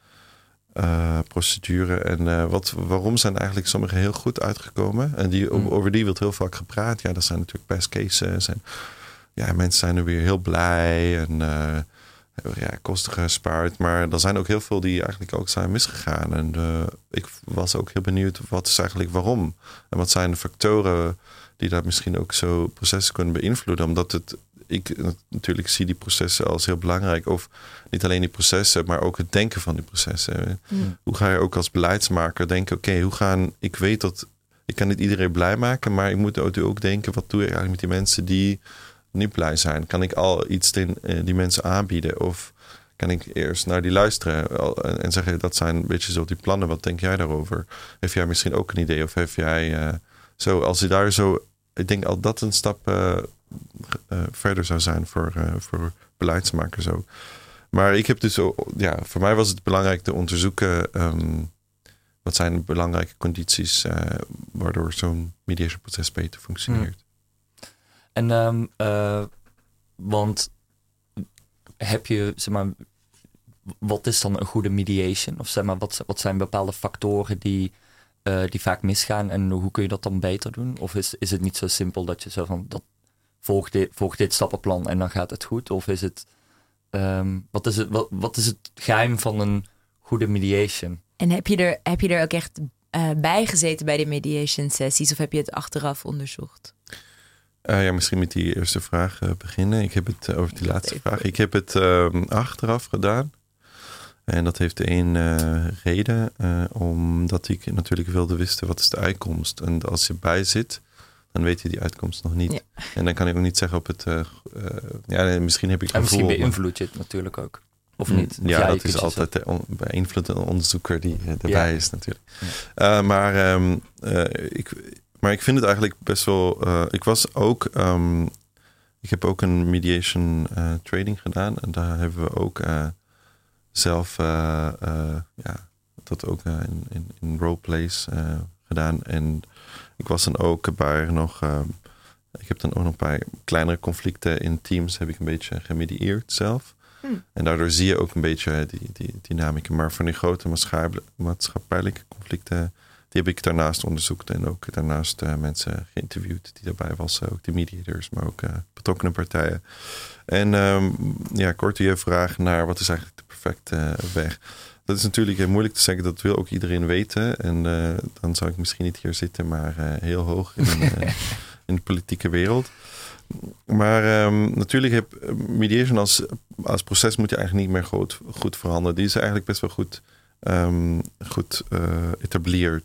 C: uh, procedure. En wat, waarom zijn eigenlijk sommige heel goed uitgekomen? En die,
A: Mm.
C: over die wordt heel vaak gepraat. Ja, dat zijn natuurlijk best cases. En ja, mensen zijn er weer heel blij en ja, kosten gespaard. Maar er zijn ook heel veel die eigenlijk ook zijn misgegaan. En ik was ook heel benieuwd, wat is eigenlijk waarom? En wat zijn de factoren die dat misschien ook zo processen kunnen beïnvloeden. Omdat het, ik natuurlijk zie die processen als heel belangrijk. Of niet alleen die processen, maar ook het denken van die processen.
B: Mm.
C: Hoe ga je ook als beleidsmaker denken, oké, hoe gaan, ik weet dat, ik kan niet iedereen blij maken, maar ik moet ook denken, wat doe ik eigenlijk met die mensen die niet blij zijn? Kan ik al iets die, die mensen aanbieden? Of kan ik eerst naar die luisteren en zeggen, dat zijn een beetje zo die plannen, wat denk jij daarover? Heeft jij misschien ook een idee of heb jij... Uh, zo, als je daar zo, ik denk al dat een stap uh, uh, verder zou zijn voor, voor beleidsmakers ook. Maar ik heb dus, ja, voor mij was het belangrijk te onderzoeken um, wat zijn de belangrijke condities waardoor zo'n mediation proces beter functioneert.
A: Hmm. En, um, want heb je, zeg maar, wat is dan een goede mediation? Of zeg maar, wat, wat zijn bepaalde factoren die uh, die vaak misgaan en hoe kun je dat dan beter doen? Of is, is het niet zo simpel dat je zo van dat volg dit, volg dit stappenplan en dan gaat het goed? Of is het, um, wat, is het wat, wat is het geheim van een goede mediation?
B: En heb je er, heb je er ook echt uh, bij gezeten bij de mediation sessies of heb je het achteraf onderzocht?
C: Uh, ja, misschien met die eerste vraag beginnen. Ik heb het over die laatste vraag. Ik heb het um, achteraf gedaan. En dat heeft één uh, reden, uh, omdat ik natuurlijk wilde wisten wat is de uitkomst. En als je bij zit, dan weet je die uitkomst nog niet. Ja. En dan kan ik ook niet zeggen op het. Uh, ja, misschien heb ik.
A: En misschien beïnvloed je het natuurlijk ook. Of niet?
C: Ja,
A: of
C: dat is altijd de on, beïnvloed een onderzoeker die erbij ja. is natuurlijk. Ja. maar, um, ik, maar ik vind het eigenlijk best wel. ik was ook. Um, ik heb ook een mediation training gedaan. En daar hebben we ook zelf uh, uh, ja, dat ook uh, in, in, in roleplays gedaan. En ik was dan ook bij nog. ik heb dan ook nog een paar kleinere conflicten in teams heb ik een beetje gemedieerd zelf.
B: Hmm.
C: En daardoor zie je ook een beetje die, die dynamiek. Maar van die grote maatschappelijke conflicten, die heb ik daarnaast onderzocht. En ook daarnaast mensen geïnterviewd die daarbij was. Ook de mediators, maar ook betrokkenen partijen. En um, ja, kort je vraag naar wat is eigenlijk de perfecte weg. Dat is natuurlijk heel moeilijk te zeggen, dat wil ook iedereen weten. En uh, dan zou ik misschien niet hier zitten, maar heel hoog in, in de politieke wereld. Maar um, natuurlijk heb mediation als, als proces moet je eigenlijk niet meer goed, goed veranderen. Die is eigenlijk best wel goed, um, goed etableerd.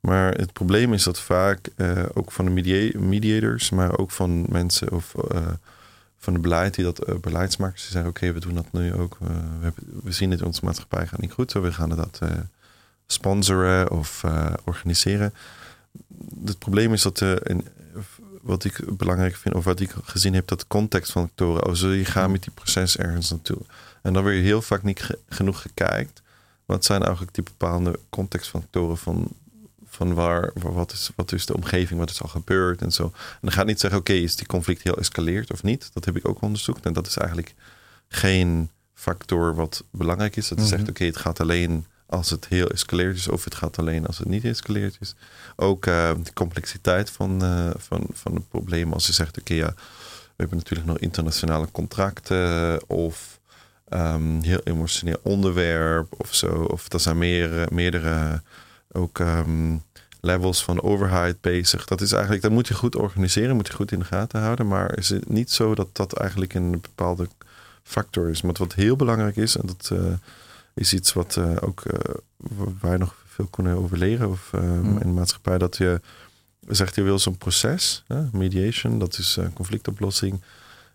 C: Maar het probleem is dat vaak ook van de media mediators, maar ook van mensen of van de beleid die dat uh, beleidsmakers die zeggen: oké, we doen dat nu ook. Uh, we, hebben, we, zien het in onze maatschappij gaat niet goed, zo we gaan dat uh, sponsoren of organiseren. Het probleem is dat in, wat ik belangrijk vind, of wat ik gezien heb, dat context van actoren. Als je gaat met die proces ergens naartoe. En dan weer heel vaak niet ge genoeg gekijkt. Wat zijn eigenlijk die bepaalde contextfactoren van van waar, wat, is, wat is de omgeving, wat is al gebeurd en zo. En dan gaat niet zeggen, oké, okay, is die conflict heel escaleerd of niet? Dat heb ik ook onderzocht. En dat is eigenlijk geen factor wat belangrijk is. Dat is
A: Mhm.
C: echt, oké, het gaat alleen als het heel escaleerd is, of het gaat alleen als het niet escaleerd is. Ook uh, de complexiteit van, uh, van, van het probleem. Als je zegt, oké, ja, we hebben natuurlijk nog internationale contracten of um, heel emotioneel onderwerp of zo. Of er zijn meer, meerdere ook um, levels van overheid bezig. Dat is eigenlijk, dat moet je goed organiseren, moet je goed in de gaten houden. Maar is het niet zo dat dat eigenlijk een bepaalde factor is. Maar wat heel belangrijk is, en dat uh, is iets wat uh, ook uh, wij nog veel kunnen over leren of, mm. in de maatschappij, dat je zegt je wil zo'n proces, mediation, dat is conflictoplossing.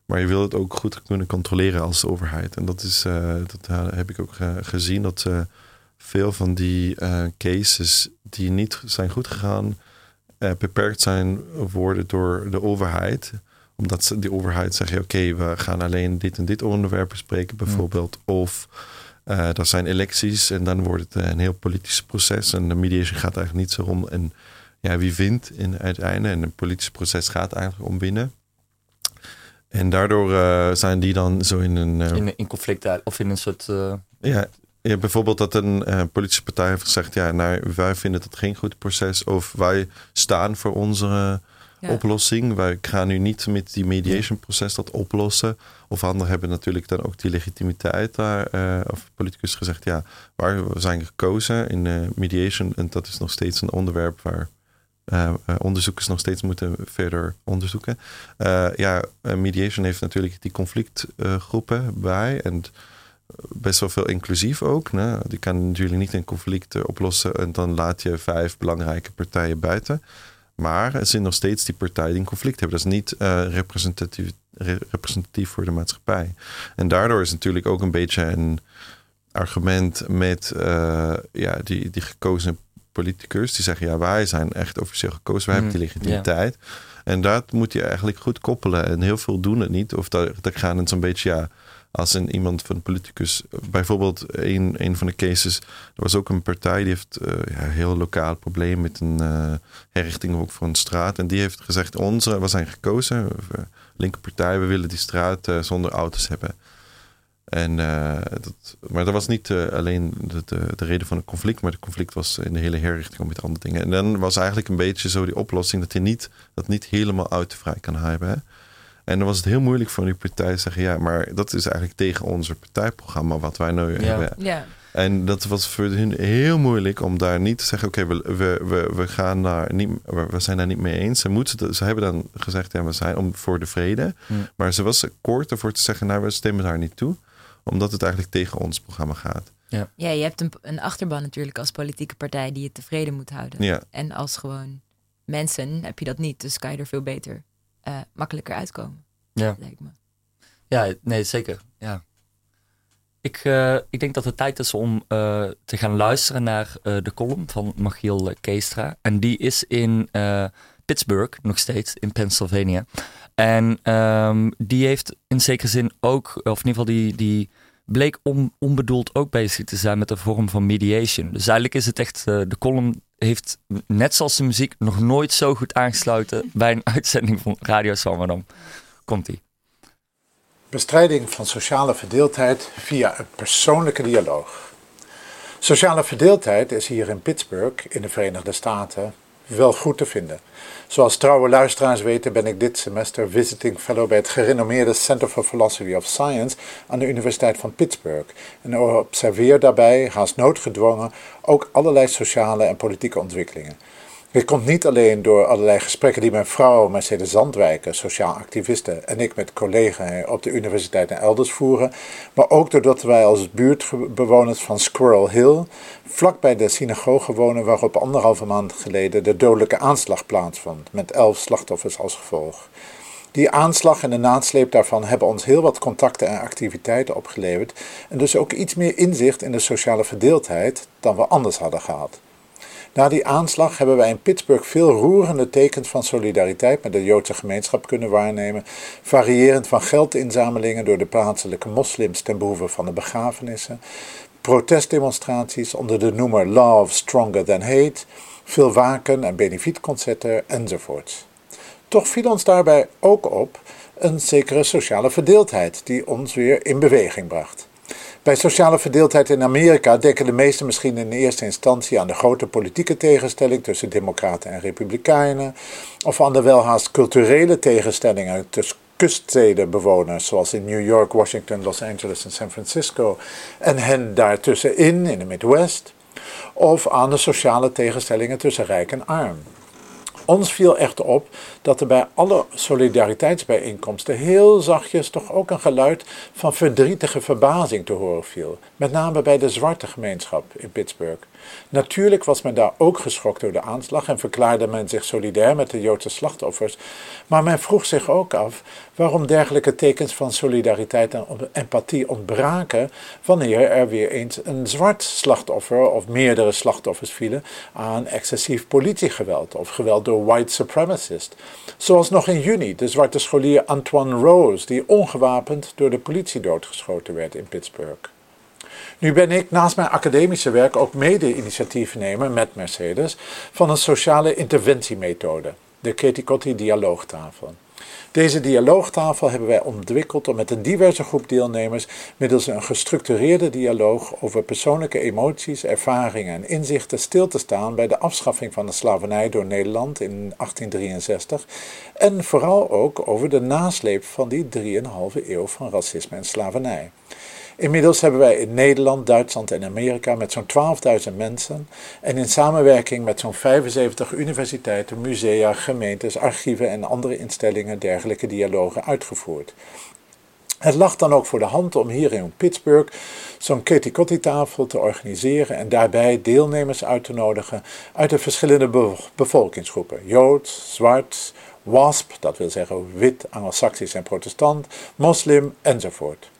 C: Maar je wil het ook goed kunnen controleren als overheid. En dat, is, dat heb ik ook gezien dat veel van die uh, cases die niet zijn goed gegaan, uh, beperkt zijn worden door de overheid. Omdat ze, die overheid zegt, oké, okay, we gaan alleen dit en dit onderwerp bespreken bijvoorbeeld. Of Uh, er zijn electies en dan wordt het een heel politisch proces. En de mediation gaat eigenlijk niet zo om en, ja, wie wint in uiteindelijk. En een politisch proces gaat eigenlijk om winnen. En daardoor uh, zijn die dan zo in een... Uh,
A: in, in conflict of in een soort...
C: ja, ja, bijvoorbeeld dat een politische partij heeft gezegd... ja, nou, wij vinden het geen goed proces... of wij staan voor onze oplossing. Wij gaan nu niet met die mediation proces dat oplossen. Of anderen hebben natuurlijk dan ook die legitimiteit daar. Uh, of politicus gezegd, ja, waar we zijn gekozen in uh, mediation. En dat is nog steeds een onderwerp waar uh, onderzoekers nog steeds moeten verder onderzoeken. ja, mediation heeft natuurlijk die conflictgroepen bij. En best wel veel inclusief ook. Ne? Die kan natuurlijk niet een conflict oplossen en dan laat je vijf belangrijke partijen buiten. Maar er zijn nog steeds die partijen die een conflict hebben. Dat is niet uh, representatief, representatief voor de maatschappij. En daardoor is natuurlijk ook een beetje een argument met uh, ja, die, die gekozen politicus. Die zeggen, ja, wij zijn echt officieel gekozen. Wij hebben die mhm. legitimiteit. En dat moet je eigenlijk goed koppelen. En heel veel doen het niet. Of dat, dat gaan het zo'n beetje, ja als een iemand van politicus, bijvoorbeeld een, een van de cases, er was ook een partij die heeft ja, een heel lokaal probleem met een uh, herrichting ook van een straat. En die heeft gezegd, onze, we zijn gekozen, linkerpartij, we willen die straat zonder auto's hebben. En, dat, maar dat was niet alleen de, de, de, reden van het conflict, maar het conflict was in de hele herrichting met andere dingen. En dan was eigenlijk een beetje zo die oplossing dat je niet, dat niet helemaal autovrij kan hebben. Hè? En dan was het heel moeilijk voor die partij te zeggen: ja, maar dat is eigenlijk tegen onze partijprogramma wat wij nu hebben. Ja. En dat was voor hun heel moeilijk om daar niet te zeggen: oké, we, we, we, gaan daar niet, we zijn daar niet mee eens. Ze, moeten, ze hebben dan gezegd: ja, we zijn om voor de vrede. Maar ze was kort ervoor te zeggen: nou, we stemmen daar niet toe, omdat het eigenlijk tegen ons programma gaat.
B: Ja, ja je hebt een, een achterban natuurlijk als politieke partij die je tevreden moet houden. Ja. En als gewoon mensen heb je dat niet, dus kan je er veel beter uh, makkelijker uitkomen. Ja. Lijkt me.
A: Ja, nee, zeker. Ja. Ik, uh, ik denk dat het tijd is om uh, te gaan luisteren naar de column van Machiel Keestra. En die is in Pittsburgh, nog steeds, in Pennsylvania. En um, die heeft in zekere zin ook, of in ieder geval die, die bleek on, onbedoeld ook bezig te zijn met een vorm van mediation. Dus eigenlijk is het echt, de column heeft net zoals de muziek nog nooit zo goed aangesloten bij een uitzending van Radio Swammerdam. Komt-ie.
D: Bestrijding van sociale verdeeldheid via een persoonlijke dialoog. Sociale verdeeldheid is hier in Pittsburgh in de Verenigde Staten wel goed te vinden. Zoals trouwe luisteraars weten ben ik dit semester visiting fellow bij het gerenommeerde Center for Philosophy of Science aan de Universiteit van Pittsburgh en observeer daarbij, haast noodgedwongen, ook allerlei sociale en politieke ontwikkelingen. Dit komt niet alleen door allerlei gesprekken die mijn vrouw, Mercedes Zandwijken, sociaal activiste, en ik met collega's op de universiteit en elders voeren, maar ook doordat wij als buurtbewoners van Squirrel Hill vlakbij de synagoge wonen waarop anderhalve maand geleden de dodelijke aanslag plaatsvond, met elf slachtoffers als gevolg. Die aanslag en de nasleep daarvan hebben ons heel wat contacten en activiteiten opgeleverd en dus ook iets meer inzicht in de sociale verdeeldheid dan we anders hadden gehad. Na die aanslag hebben wij in Pittsburgh veel roerende tekens van solidariteit met de Joodse gemeenschap kunnen waarnemen, variërend van geldinzamelingen door de plaatselijke moslims ten behoeve van de begrafenissen, protestdemonstraties onder de noemer Love Stronger Than Hate, veel waken- en benefietconcerten enzovoorts. Toch viel ons daarbij ook op een zekere sociale verdeeldheid die ons weer in beweging bracht. Bij sociale verdeeldheid in Amerika denken de meesten misschien in eerste instantie aan de grote politieke tegenstelling tussen Democraten en Republikeinen, of aan de welhaast culturele tegenstellingen tussen kuststedenbewoners, zoals in New York, Washington, Los Angeles en San Francisco, en hen daartussenin in de Midwest, of aan de sociale tegenstellingen tussen rijk en arm. Ons viel echter op dat er bij alle solidariteitsbijeenkomsten heel zachtjes toch ook een geluid van verdrietige verbazing te horen viel. Met name bij de zwarte gemeenschap in Pittsburgh. Natuurlijk was men daar ook geschokt door de aanslag en verklaarde men zich solidair met de Joodse slachtoffers, maar men vroeg zich ook af waarom dergelijke tekens van solidariteit en empathie ontbraken wanneer er weer eens een zwart slachtoffer of meerdere slachtoffers vielen aan excessief politiegeweld of geweld door white supremacists. Zoals nog in juni de zwarte scholier Antoine Rose, die ongewapend door de politie doodgeschoten werd in Pittsburgh. Nu ben ik naast mijn academische werk ook mede-initiatiefnemer met Mercedes van een sociale interventiemethode, de Ketikotti Dialoogtafel. Deze dialoogtafel hebben wij ontwikkeld om met een diverse groep deelnemers middels een gestructureerde dialoog over persoonlijke emoties, ervaringen en inzichten stil te staan bij de afschaffing van de slavernij door Nederland in 1863 en vooral ook over de nasleep van die 3,5 eeuw van racisme en slavernij. Inmiddels hebben wij in Nederland, Duitsland en Amerika met zo'n 12.000 mensen en in samenwerking met zo'n 75 universiteiten, musea, gemeentes, archieven en andere instellingen dergelijke dialogen uitgevoerd. Het lag dan ook voor de hand om hier in Pittsburgh zo'n Ketikotti-tafel te organiseren en daarbij deelnemers uit te nodigen uit de verschillende bevolkingsgroepen: Joods, Zwart, WASP, dat wil zeggen wit, Anglo-Saxisch en Protestant, moslim enzovoort.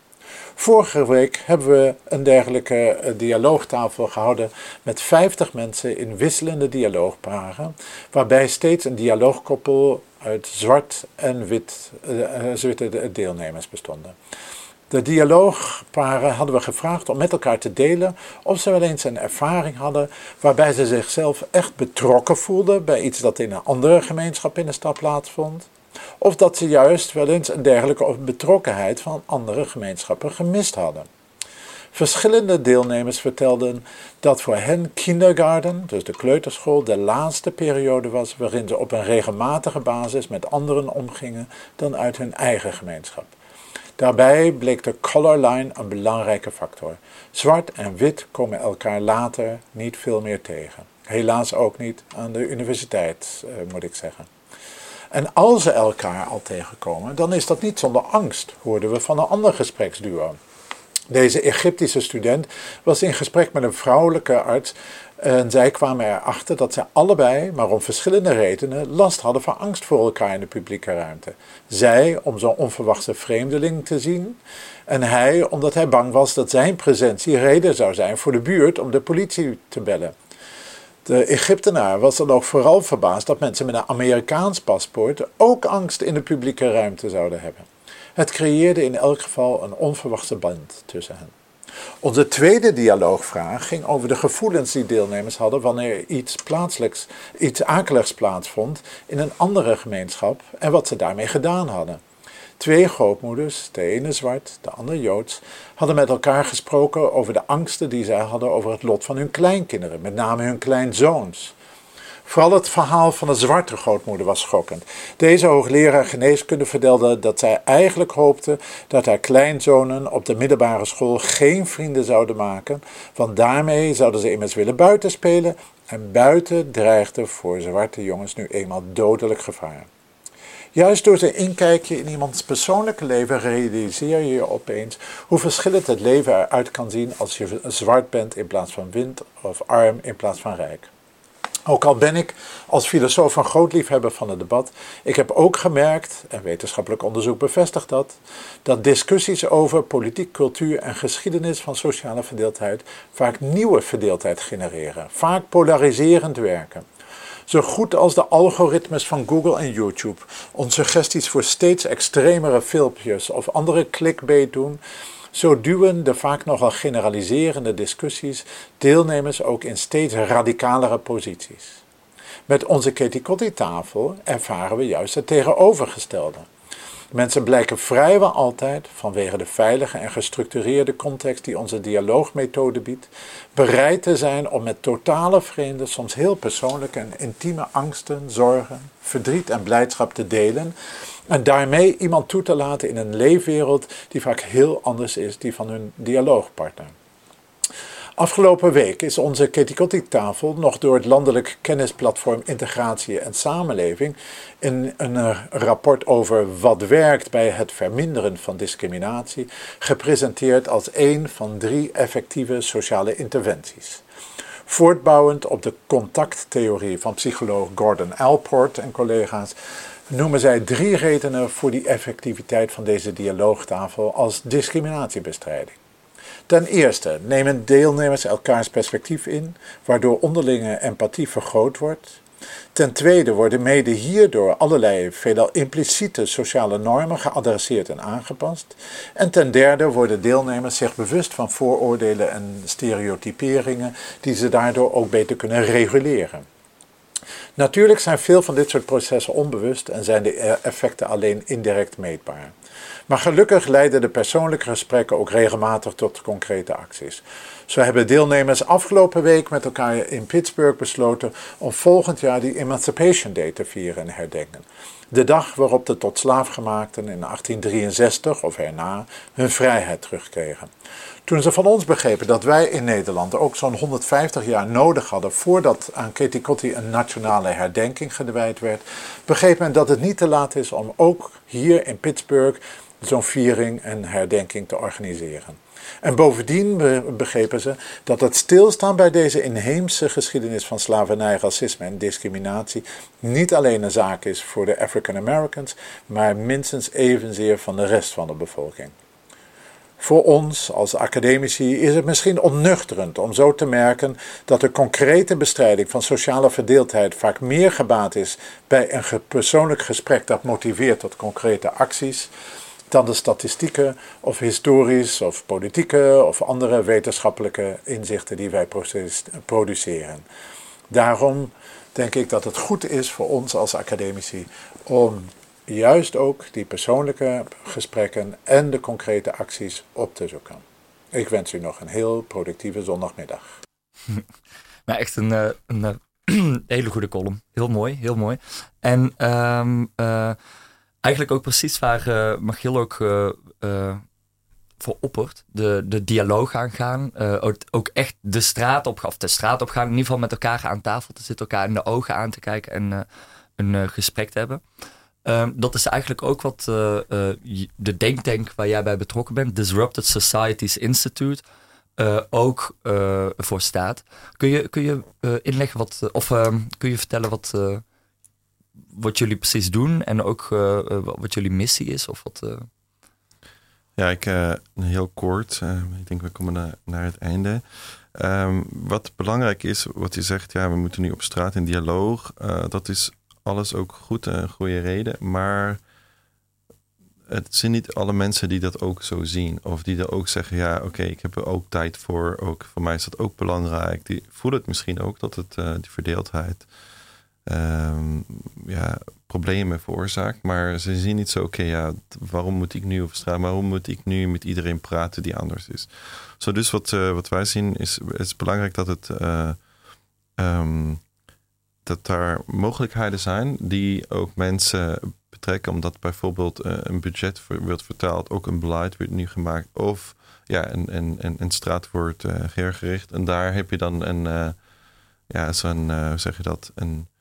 D: Vorige week hebben we een dergelijke eh, dialoogtafel gehouden met 50 mensen in wisselende dialoogparen, waarbij steeds een dialoogkoppel uit zwart en wit uh, witte deelnemers bestonden. De dialoogparen hadden we gevraagd om met elkaar te delen of ze wel eens een ervaring hadden waarbij ze zichzelf echt betrokken voelden bij iets dat in een andere gemeenschap in de stad plaatsvond of dat ze juist wel eens een dergelijke betrokkenheid van andere gemeenschappen gemist hadden. Verschillende deelnemers vertelden dat voor hen kindergarten, dus de kleuterschool, de laatste periode was waarin ze op een regelmatige basis met anderen omgingen dan uit hun eigen gemeenschap. Daarbij bleek de color line een belangrijke factor. Zwart en wit komen elkaar later niet veel meer tegen. Helaas ook niet aan de universiteit, eh, moet ik zeggen. En als ze elkaar al tegenkomen, dan is dat niet zonder angst, hoorden we van een ander gespreksduo. Deze Egyptische student was in gesprek met een vrouwelijke arts en zij kwamen erachter dat zij allebei, maar om verschillende redenen, last hadden van angst voor elkaar in de publieke ruimte. Zij om zo'n onverwachte vreemdeling te zien en hij omdat hij bang was dat zijn presentie reden zou zijn voor de buurt om de politie te bellen. De Egyptenaar was dan ook vooral verbaasd dat mensen met een Amerikaans paspoort ook angst in de publieke ruimte zouden hebben. Het creëerde in elk geval een onverwachte band tussen hen. Onze tweede dialoogvraag ging over de gevoelens die deelnemers hadden wanneer iets plaatselijks, iets akeligs plaatsvond in een andere gemeenschap en wat ze daarmee gedaan hadden. Twee grootmoeders, de ene zwart, de andere joods, hadden met elkaar gesproken over de angsten die zij hadden over het lot van hun kleinkinderen, met name hun kleinzoons. Vooral het verhaal van de zwarte grootmoeder was schokkend. Deze hoogleraar geneeskunde vertelde dat zij eigenlijk hoopte dat haar kleinzonen op de middelbare school geen vrienden zouden maken, want daarmee zouden ze immers willen buiten spelen en buiten dreigde voor zwarte jongens nu eenmaal dodelijk gevaar. Juist door zijn inkijkje in iemands persoonlijke leven realiseer je je opeens hoe verschillend het leven eruit kan zien als je zwart bent in plaats van wit of arm in plaats van rijk. Ook al ben ik als filosoof een groot liefhebber van het debat, ik heb ook gemerkt, en wetenschappelijk onderzoek bevestigt dat, dat discussies over politiek, cultuur en geschiedenis van sociale verdeeldheid vaak nieuwe verdeeldheid genereren, vaak polariserend werken. Zo goed als de algoritmes van Google en YouTube ons suggesties voor steeds extremere filmpjes of andere clickbait doen, zo duwen de vaak nogal generaliserende discussies deelnemers ook in steeds radicalere posities. Met onze Ketikotti-tafel ervaren we juist het tegenovergestelde. Mensen blijken vrijwel altijd, vanwege de veilige en gestructureerde context die onze dialoogmethode biedt, bereid te zijn om met totale vreemden soms heel persoonlijke en intieme angsten, zorgen, verdriet en blijdschap te delen en daarmee iemand toe te laten in een leefwereld die vaak heel anders is die van hun dialoogpartner. Afgelopen week is onze Ketikotti-tafel nog door het landelijk kennisplatform Integratie en Samenleving in een rapport over wat werkt bij het verminderen van discriminatie gepresenteerd als een van drie effectieve sociale interventies. Voortbouwend op de contacttheorie van psycholoog Gordon Alport en collega's noemen zij drie redenen voor die effectiviteit van deze dialoogtafel als discriminatiebestrijding. Ten eerste nemen deelnemers elkaars perspectief in, waardoor onderlinge empathie vergroot wordt. Ten tweede worden mede hierdoor allerlei veelal impliciete sociale normen geadresseerd en aangepast. En ten derde worden deelnemers zich bewust van vooroordelen en stereotyperingen die ze daardoor ook beter kunnen reguleren. Natuurlijk zijn veel van dit soort processen onbewust en zijn de effecten alleen indirect meetbaar. Maar gelukkig leiden de persoonlijke gesprekken ook regelmatig tot concrete acties. Zo hebben deelnemers afgelopen week met elkaar in Pittsburgh besloten om volgend jaar die Emancipation Day te vieren en herdenken. De dag waarop de tot slaafgemaakten in 1863 of erna hun vrijheid terugkregen. Toen ze van ons begrepen dat wij in Nederland ook zo'n 150 jaar nodig hadden voordat aan Ketikotti een nationale herdenking gewijd werd, begreep men dat het niet te laat is om ook hier in Pittsburgh zo'n viering en herdenking te organiseren. En bovendien begrepen ze dat het stilstaan bij deze inheemse geschiedenis van slavernij, racisme en discriminatie niet alleen een zaak is voor de African Americans, maar minstens evenzeer van de rest van de bevolking. Voor ons als academici is het misschien onnuchterend om zo te merken dat de concrete bestrijding van sociale verdeeldheid vaak meer gebaat is bij een persoonlijk gesprek dat motiveert tot concrete acties, dan de statistieken of historisch of politieke of andere wetenschappelijke inzichten die wij produceren. Daarom denk ik dat het goed is voor ons als academici om juist ook die persoonlijke gesprekken en de concrete acties op te zoeken. Ik wens u nog een heel productieve zondagmiddag.
A: Maar echt een, eh, een eh, hele goede column. Heel mooi, heel mooi. En um, eigenlijk ook precies waar uh, ook uh, voor oppert. De, de dialoog aangaan. Ook, echt de straat op, of de straat op gaan. In ieder geval met elkaar aan tafel te zitten. Elkaar in de ogen aan te kijken en een gesprek te hebben. Um, dat is eigenlijk ook wat de denktank waar jij bij betrokken bent. Disrupted Societies Institute. ook voor staat. Kun je, kun je inleggen wat, of ehm, kun je vertellen wat, wat jullie precies doen en ook uh, wat jullie missie is? Of wat, uh...
C: Ja, ik, heel kort. ik denk we komen naar, naar het einde. Um, wat belangrijk is, wat je zegt, ja, we moeten nu op straat in dialoog. dat is alles ook goed en een goede reden. Maar het zijn niet alle mensen die dat ook zo zien. Of die er ook zeggen, ja, oké, ik heb er ook tijd voor. Ook, voor mij is dat ook belangrijk. Die voelen het misschien ook, dat het, die verdeeldheid um, ja, problemen veroorzaakt. Maar ze zien niet zo, oké, ja, waarom moet ik nu over straat, waarom moet ik nu met iedereen praten die anders is? Zo dus wat, uh, wat wij zien is, is belangrijk dat het... Uh, um, dat daar mogelijkheden zijn die ook mensen betrekken, omdat bijvoorbeeld uh, een budget wordt vertaald, ook een beleid wordt nu gemaakt, of ja, een, een, een, straat wordt uh, hergericht. En daar heb je dan een, uh, ja, zo'n, hoe zeg je dat, een eh,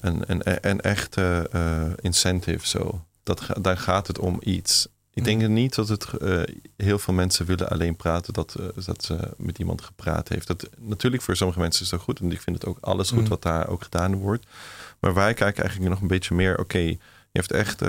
C: een, een, een echte uh, incentive zo. Dat, daar gaat het om iets. Ik denk mm. niet dat het uh, heel veel mensen willen alleen praten dat, uh, dat ze met iemand gepraat heeft. Dat, natuurlijk voor sommige mensen is dat goed en ik vind het ook alles goed mm. wat daar ook gedaan wordt. Maar wij kijken eigenlijk nog een beetje meer, oké, je hebt echt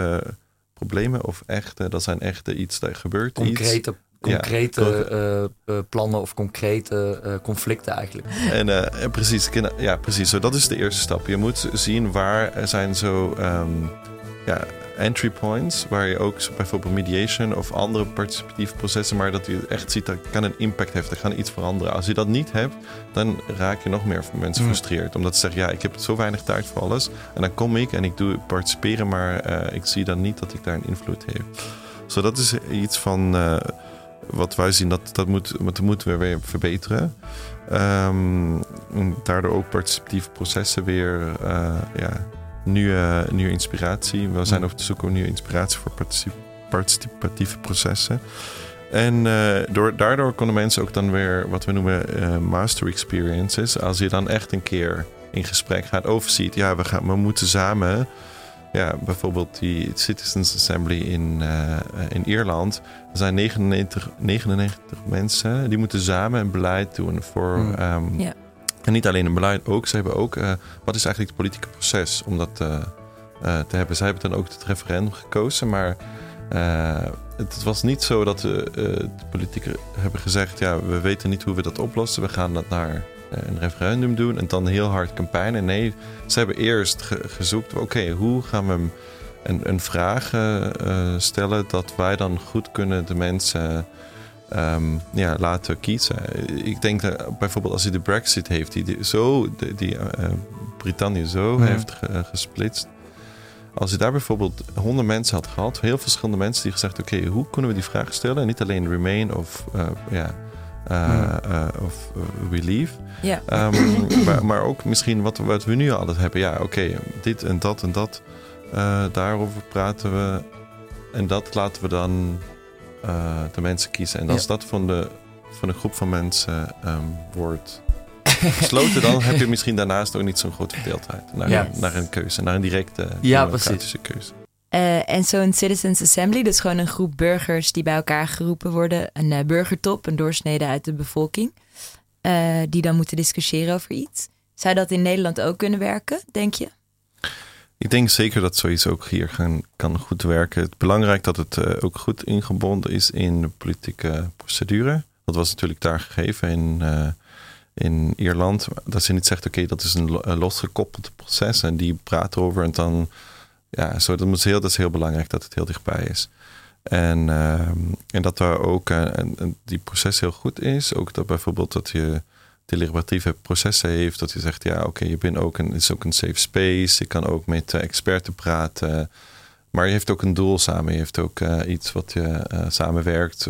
C: problemen of echt, dat zijn echt iets, dat gebeurt
A: Concrete iets concrete ja, uh, plannen of concrete uh, conflicten eigenlijk.
C: En uh, precies, ja, precies. Zo, dat is de eerste stap. Je moet zien waar zijn zo um, ja, entry points, waar je ook bijvoorbeeld mediation of andere participatieve processen, maar dat je echt ziet dat kan een impact heeft, dat kan iets veranderen. Als je dat niet hebt, dan raak je nog meer mensen mm. frustreerd. Omdat ze zeggen, ja, ik heb zo weinig tijd voor alles. En dan kom ik en ik doe participeren, maar ik zie dan niet dat ik daar een invloed heb. Zo, dat is iets van wat wij zien, dat, dat, moet, dat moeten we weer verbeteren. Um, daardoor ook participatieve processen weer, uh, ja, nieuwe, nieuwe inspiratie. We zijn op zoek naar nieuwe inspiratie voor participatieve processen. En uh, door, daardoor konden mensen ook dan weer wat we noemen uh, master experiences. Als je dan echt een keer in gesprek gaat, overziet, ja, we, gaan, we moeten samen ja, bijvoorbeeld die Citizens Assembly in, uh, in Ierland. Er zijn 99, 99 mensen die moeten samen een beleid doen voor. Mm. Um, En niet alleen een beleid, ook. Ze hebben ook. Uh, wat is eigenlijk het politieke proces om dat uh, te hebben? Zij hebben dan ook het referendum gekozen, maar. het was niet zo dat de, de politici hebben gezegd: ja, we weten niet hoe we dat oplossen. We gaan dat naar een referendum doen en dan heel hard campagne. Nee, ze hebben eerst ge gezocht, oké, hoe gaan we een, een vraag uh, stellen dat wij dan goed kunnen de mensen um, ja, laten kiezen. Ik denk dat bijvoorbeeld als hij de Brexit heeft, die, die zo die, die uh, Brittannië zo heeft ge, gesplitst. Als je daar bijvoorbeeld honderd mensen had gehad, heel verschillende mensen die gezegd: oké, hoe kunnen we die vraag stellen? En niet alleen Remain of ja. Uh, uh, of we leave.
B: Yeah.
C: Um, maar, maar, ook misschien wat, wat we nu altijd hebben. Ja, oké, okay, dit en dat en dat. daarover praten we. En dat laten we dan de mensen kiezen. En als dat van, de, van een groep van mensen um, wordt gesloten, dan heb je misschien daarnaast ook niet zo'n grote verdeeldheid. Naar, ja. een, naar een keuze, naar een directe
A: ja,
C: democratische keuze.
B: Uh, en zo'n Citizens Assembly, is gewoon een groep burgers die bij elkaar geroepen worden. Een uh, burgertop, een doorsnede uit de bevolking. Uh, die dan moeten discussiëren over iets. Zou dat in Nederland ook kunnen werken, denk je?
C: Ik denk zeker dat zoiets ook hier kan goed werken. Het is belangrijk dat het ook goed ingebonden is in de politieke procedure. Dat was natuurlijk daar gegeven in in Ierland. Dat ze niet zegt, oké, dat is een losgekoppeld proces en die praat over en dan, ja, zo, dat, is heel, dat is heel belangrijk dat het heel dichtbij is. En, uh, en dat daar ook uh, en, die proces heel goed is. Ook dat bijvoorbeeld dat je deliberatieve processen heeft. Dat je zegt, ja, oké, je bent ook een, is ook een safe space. Je kan ook met uh, experten praten. Maar je heeft ook een doel samen. Je heeft ook uh, iets wat je samenwerkt.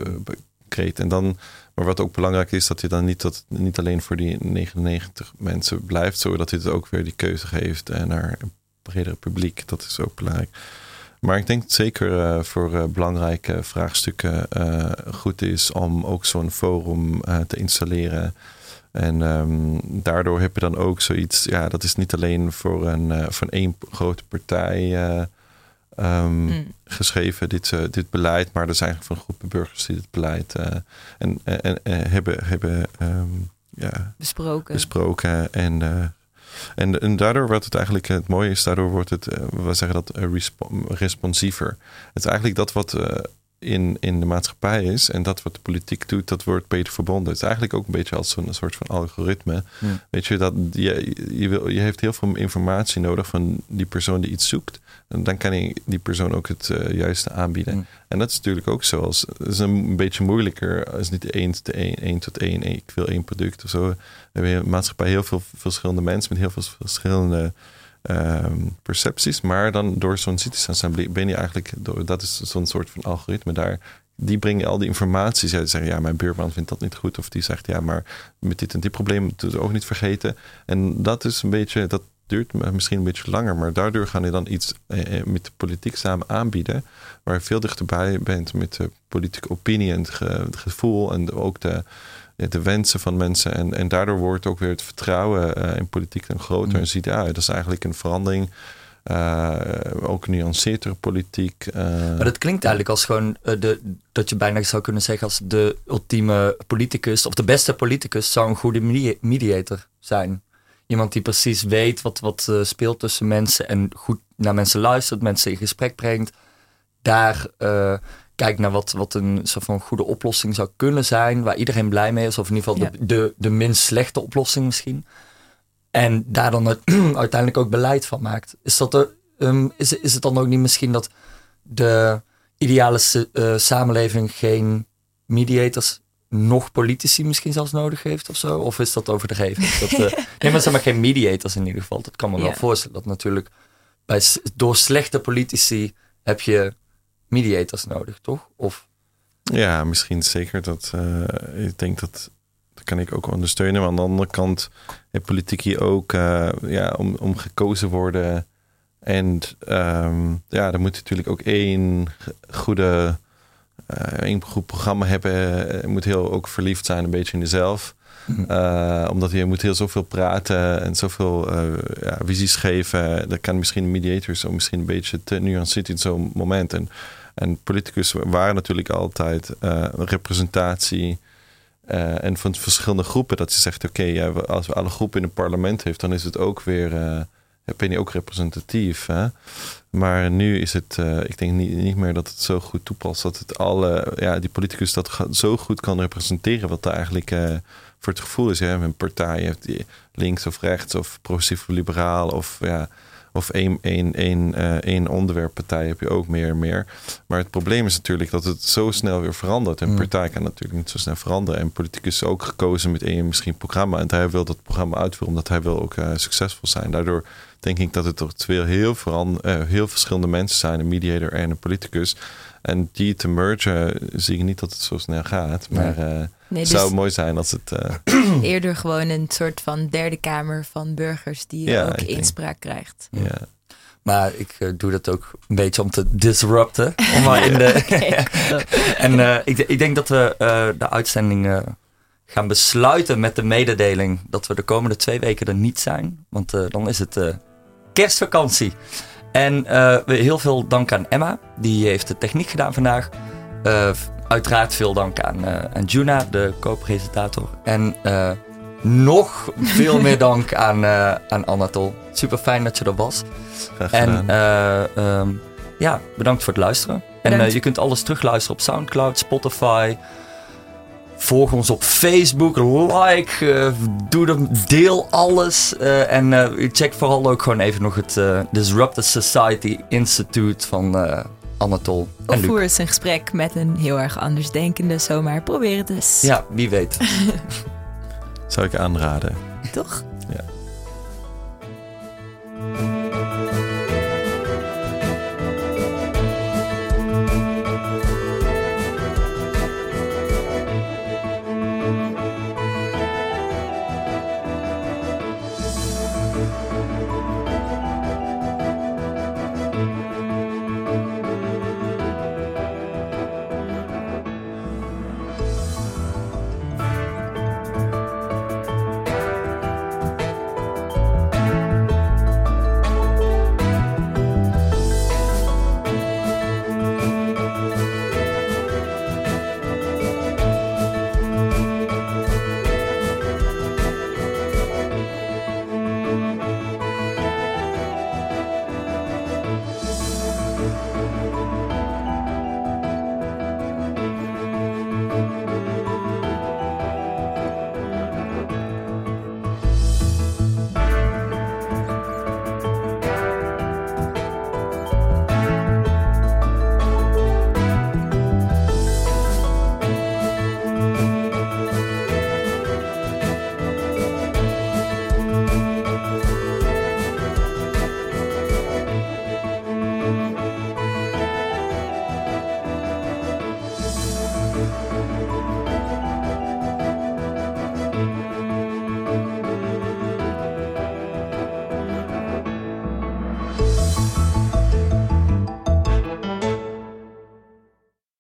C: creëert. En dan maar wat ook belangrijk is, dat je dan niet, dat, niet alleen voor die 99 mensen blijft, zodat hij het ook weer die keuze geeft uh, naar bredere publiek. Dat is ook belangrijk. Maar ik denk zeker uh, voor uh, belangrijke vraagstukken goed is om ook zo'n forum te installeren. En um, daardoor heb je dan ook zoiets, ja, dat is niet alleen voor een, voor één grote partij um, mm. geschreven, dit, dit beleid. Maar er zijn eigenlijk van groepen burgers die dit beleid en, en, en, hebben, hebben um, ja,
B: besproken.
C: besproken. En, en, en daardoor wordt het eigenlijk, het mooie is, daardoor wordt het, we zeggen dat, responsiever. Het is eigenlijk dat wat in, in de maatschappij is en dat wat de politiek doet, dat wordt beter verbonden. Het is eigenlijk ook een beetje als een soort van algoritme. Weet je, dat je, je, wil, je heeft heel veel informatie nodig van die persoon die iets zoekt. En dan kan je die persoon ook het uh, juiste aanbieden. En dat is natuurlijk ook zo. Het is een beetje moeilijker. als niet één tot één, één tot één. Ik wil één product of zo. We hebben in de maatschappij heel veel verschillende mensen met heel veel verschillende um, percepties. Maar dan door zo'n citizen ben je eigenlijk, dat is zo'n soort van algoritme daar. Die brengen al die informatie. Zij zeggen, ja, mijn buurman vindt dat niet goed. Of die zegt, ja, maar met dit en dit probleem moeten we ook niet vergeten. En dat is een beetje, dat duurt misschien een beetje langer, maar daardoor gaan je dan iets eh, eh, met de politiek samen aanbieden, waar je veel dichterbij bent met de politieke opinie en het, gevoel en ook de, de wensen van mensen. En, en daardoor wordt ook weer het vertrouwen uh, in politiek dan groter. Mm. En ziet, ja, dat is eigenlijk een verandering. Uh, ook nuanceerdere politiek. Uh.
A: Maar dat klinkt eigenlijk als gewoon de, dat je bijna zou kunnen zeggen als de ultieme politicus of de beste politicus zou een goede mediator zijn. Iemand die precies weet wat, wat speelt tussen mensen en goed naar mensen luistert, mensen in gesprek brengt. Daar kijkt naar wat, wat een soort van goede oplossing zou kunnen zijn, waar iedereen blij mee is, of in ieder geval de, de, de minst slechte oplossing misschien. En daar dan het, uiteindelijk ook beleid van maakt. Is, dat er, um, is, is het dan ook niet misschien dat de ideale uh, samenleving geen mediators nog politici misschien zelfs nodig heeft of zo? Of is dat overdreven? Dat, uh, nee, maar zeg maar geen mediators in ieder geval. Dat kan me wel voorstellen. Dat natuurlijk bij, door slechte politici heb je mediators nodig, toch? Of...
C: Ja, misschien zeker. Dat, uh, ik denk dat dat kan ik ook ondersteunen. Maar aan de andere kant heeft politici ook uh, ja, om, om gekozen worden. En um, ja, er moet natuurlijk ook één goede uh, een goed programma hebben. Je moet heel ook verliefd zijn een beetje in jezelf. Uh, omdat je moet heel zoveel praten en zoveel uh, ja, visies geven. Dat kan misschien mediators zo misschien een beetje te nuanceerd in zo'n moment. En, en politicus waren natuurlijk altijd uh, representatie. en van verschillende groepen dat ze zegt: oké, als we alle groepen in het parlement heeft, dan is het ook weer ben je ook representatief. Hè? Maar nu is het, uh, ik denk niet, meer dat het zo goed toepast. Dat het alle, ja, die politicus dat zo goed kan representeren wat er eigenlijk uh, voor het gevoel is. Hè? Een partij heeft links of rechts of progressief liberaal of ja, of één, één, één, uh, één onderwerppartij heb je ook meer en meer. Maar het probleem is natuurlijk dat het zo snel weer verandert. Een mm. partij kan natuurlijk niet zo snel veranderen. En politicus is ook gekozen met één misschien programma. En hij wil dat programma uitvoeren omdat hij wil ook uh, succesvol zijn. Daardoor denk ik dat het toch twee heel, uh, heel verschillende mensen zijn. Een mediator en een politicus. En die te mergen zie ik niet dat het zo snel gaat. Maar uh, nee, dus zou mooi zijn als het...
B: Uh... Eerder gewoon een soort van derde kamer van burgers die ja, ook inspraak krijgt.
C: Ja.
A: Maar ik uh, doe dat ook een beetje om te disrupten. Om maar in de, en ik, ik, denk dat we de uitzending gaan besluiten met de mededeling dat we de komende twee weken er niet zijn. Want dan is het kerstvakantie. En uh, heel veel dank aan Emma, die heeft de techniek gedaan vandaag. Uh, uiteraard veel dank aan, uh, aan Juna, de co-presentator. En nog veel meer dank aan, aan Anatol. Super fijn dat je er was. En um, ja, bedankt voor het luisteren. En je kunt alles terugluisteren op Soundcloud, Spotify. Volg ons op Facebook, like, uh, doe de, deel alles. Uh, en uh, check vooral ook gewoon even nog het Disrupted Society Institute van Anatol.
B: Of voer eens een gesprek met een heel erg andersdenkende, zomaar probeer het eens.
A: Ja, wie weet.
C: Zou ik aanraden.
B: Toch?
C: Ja.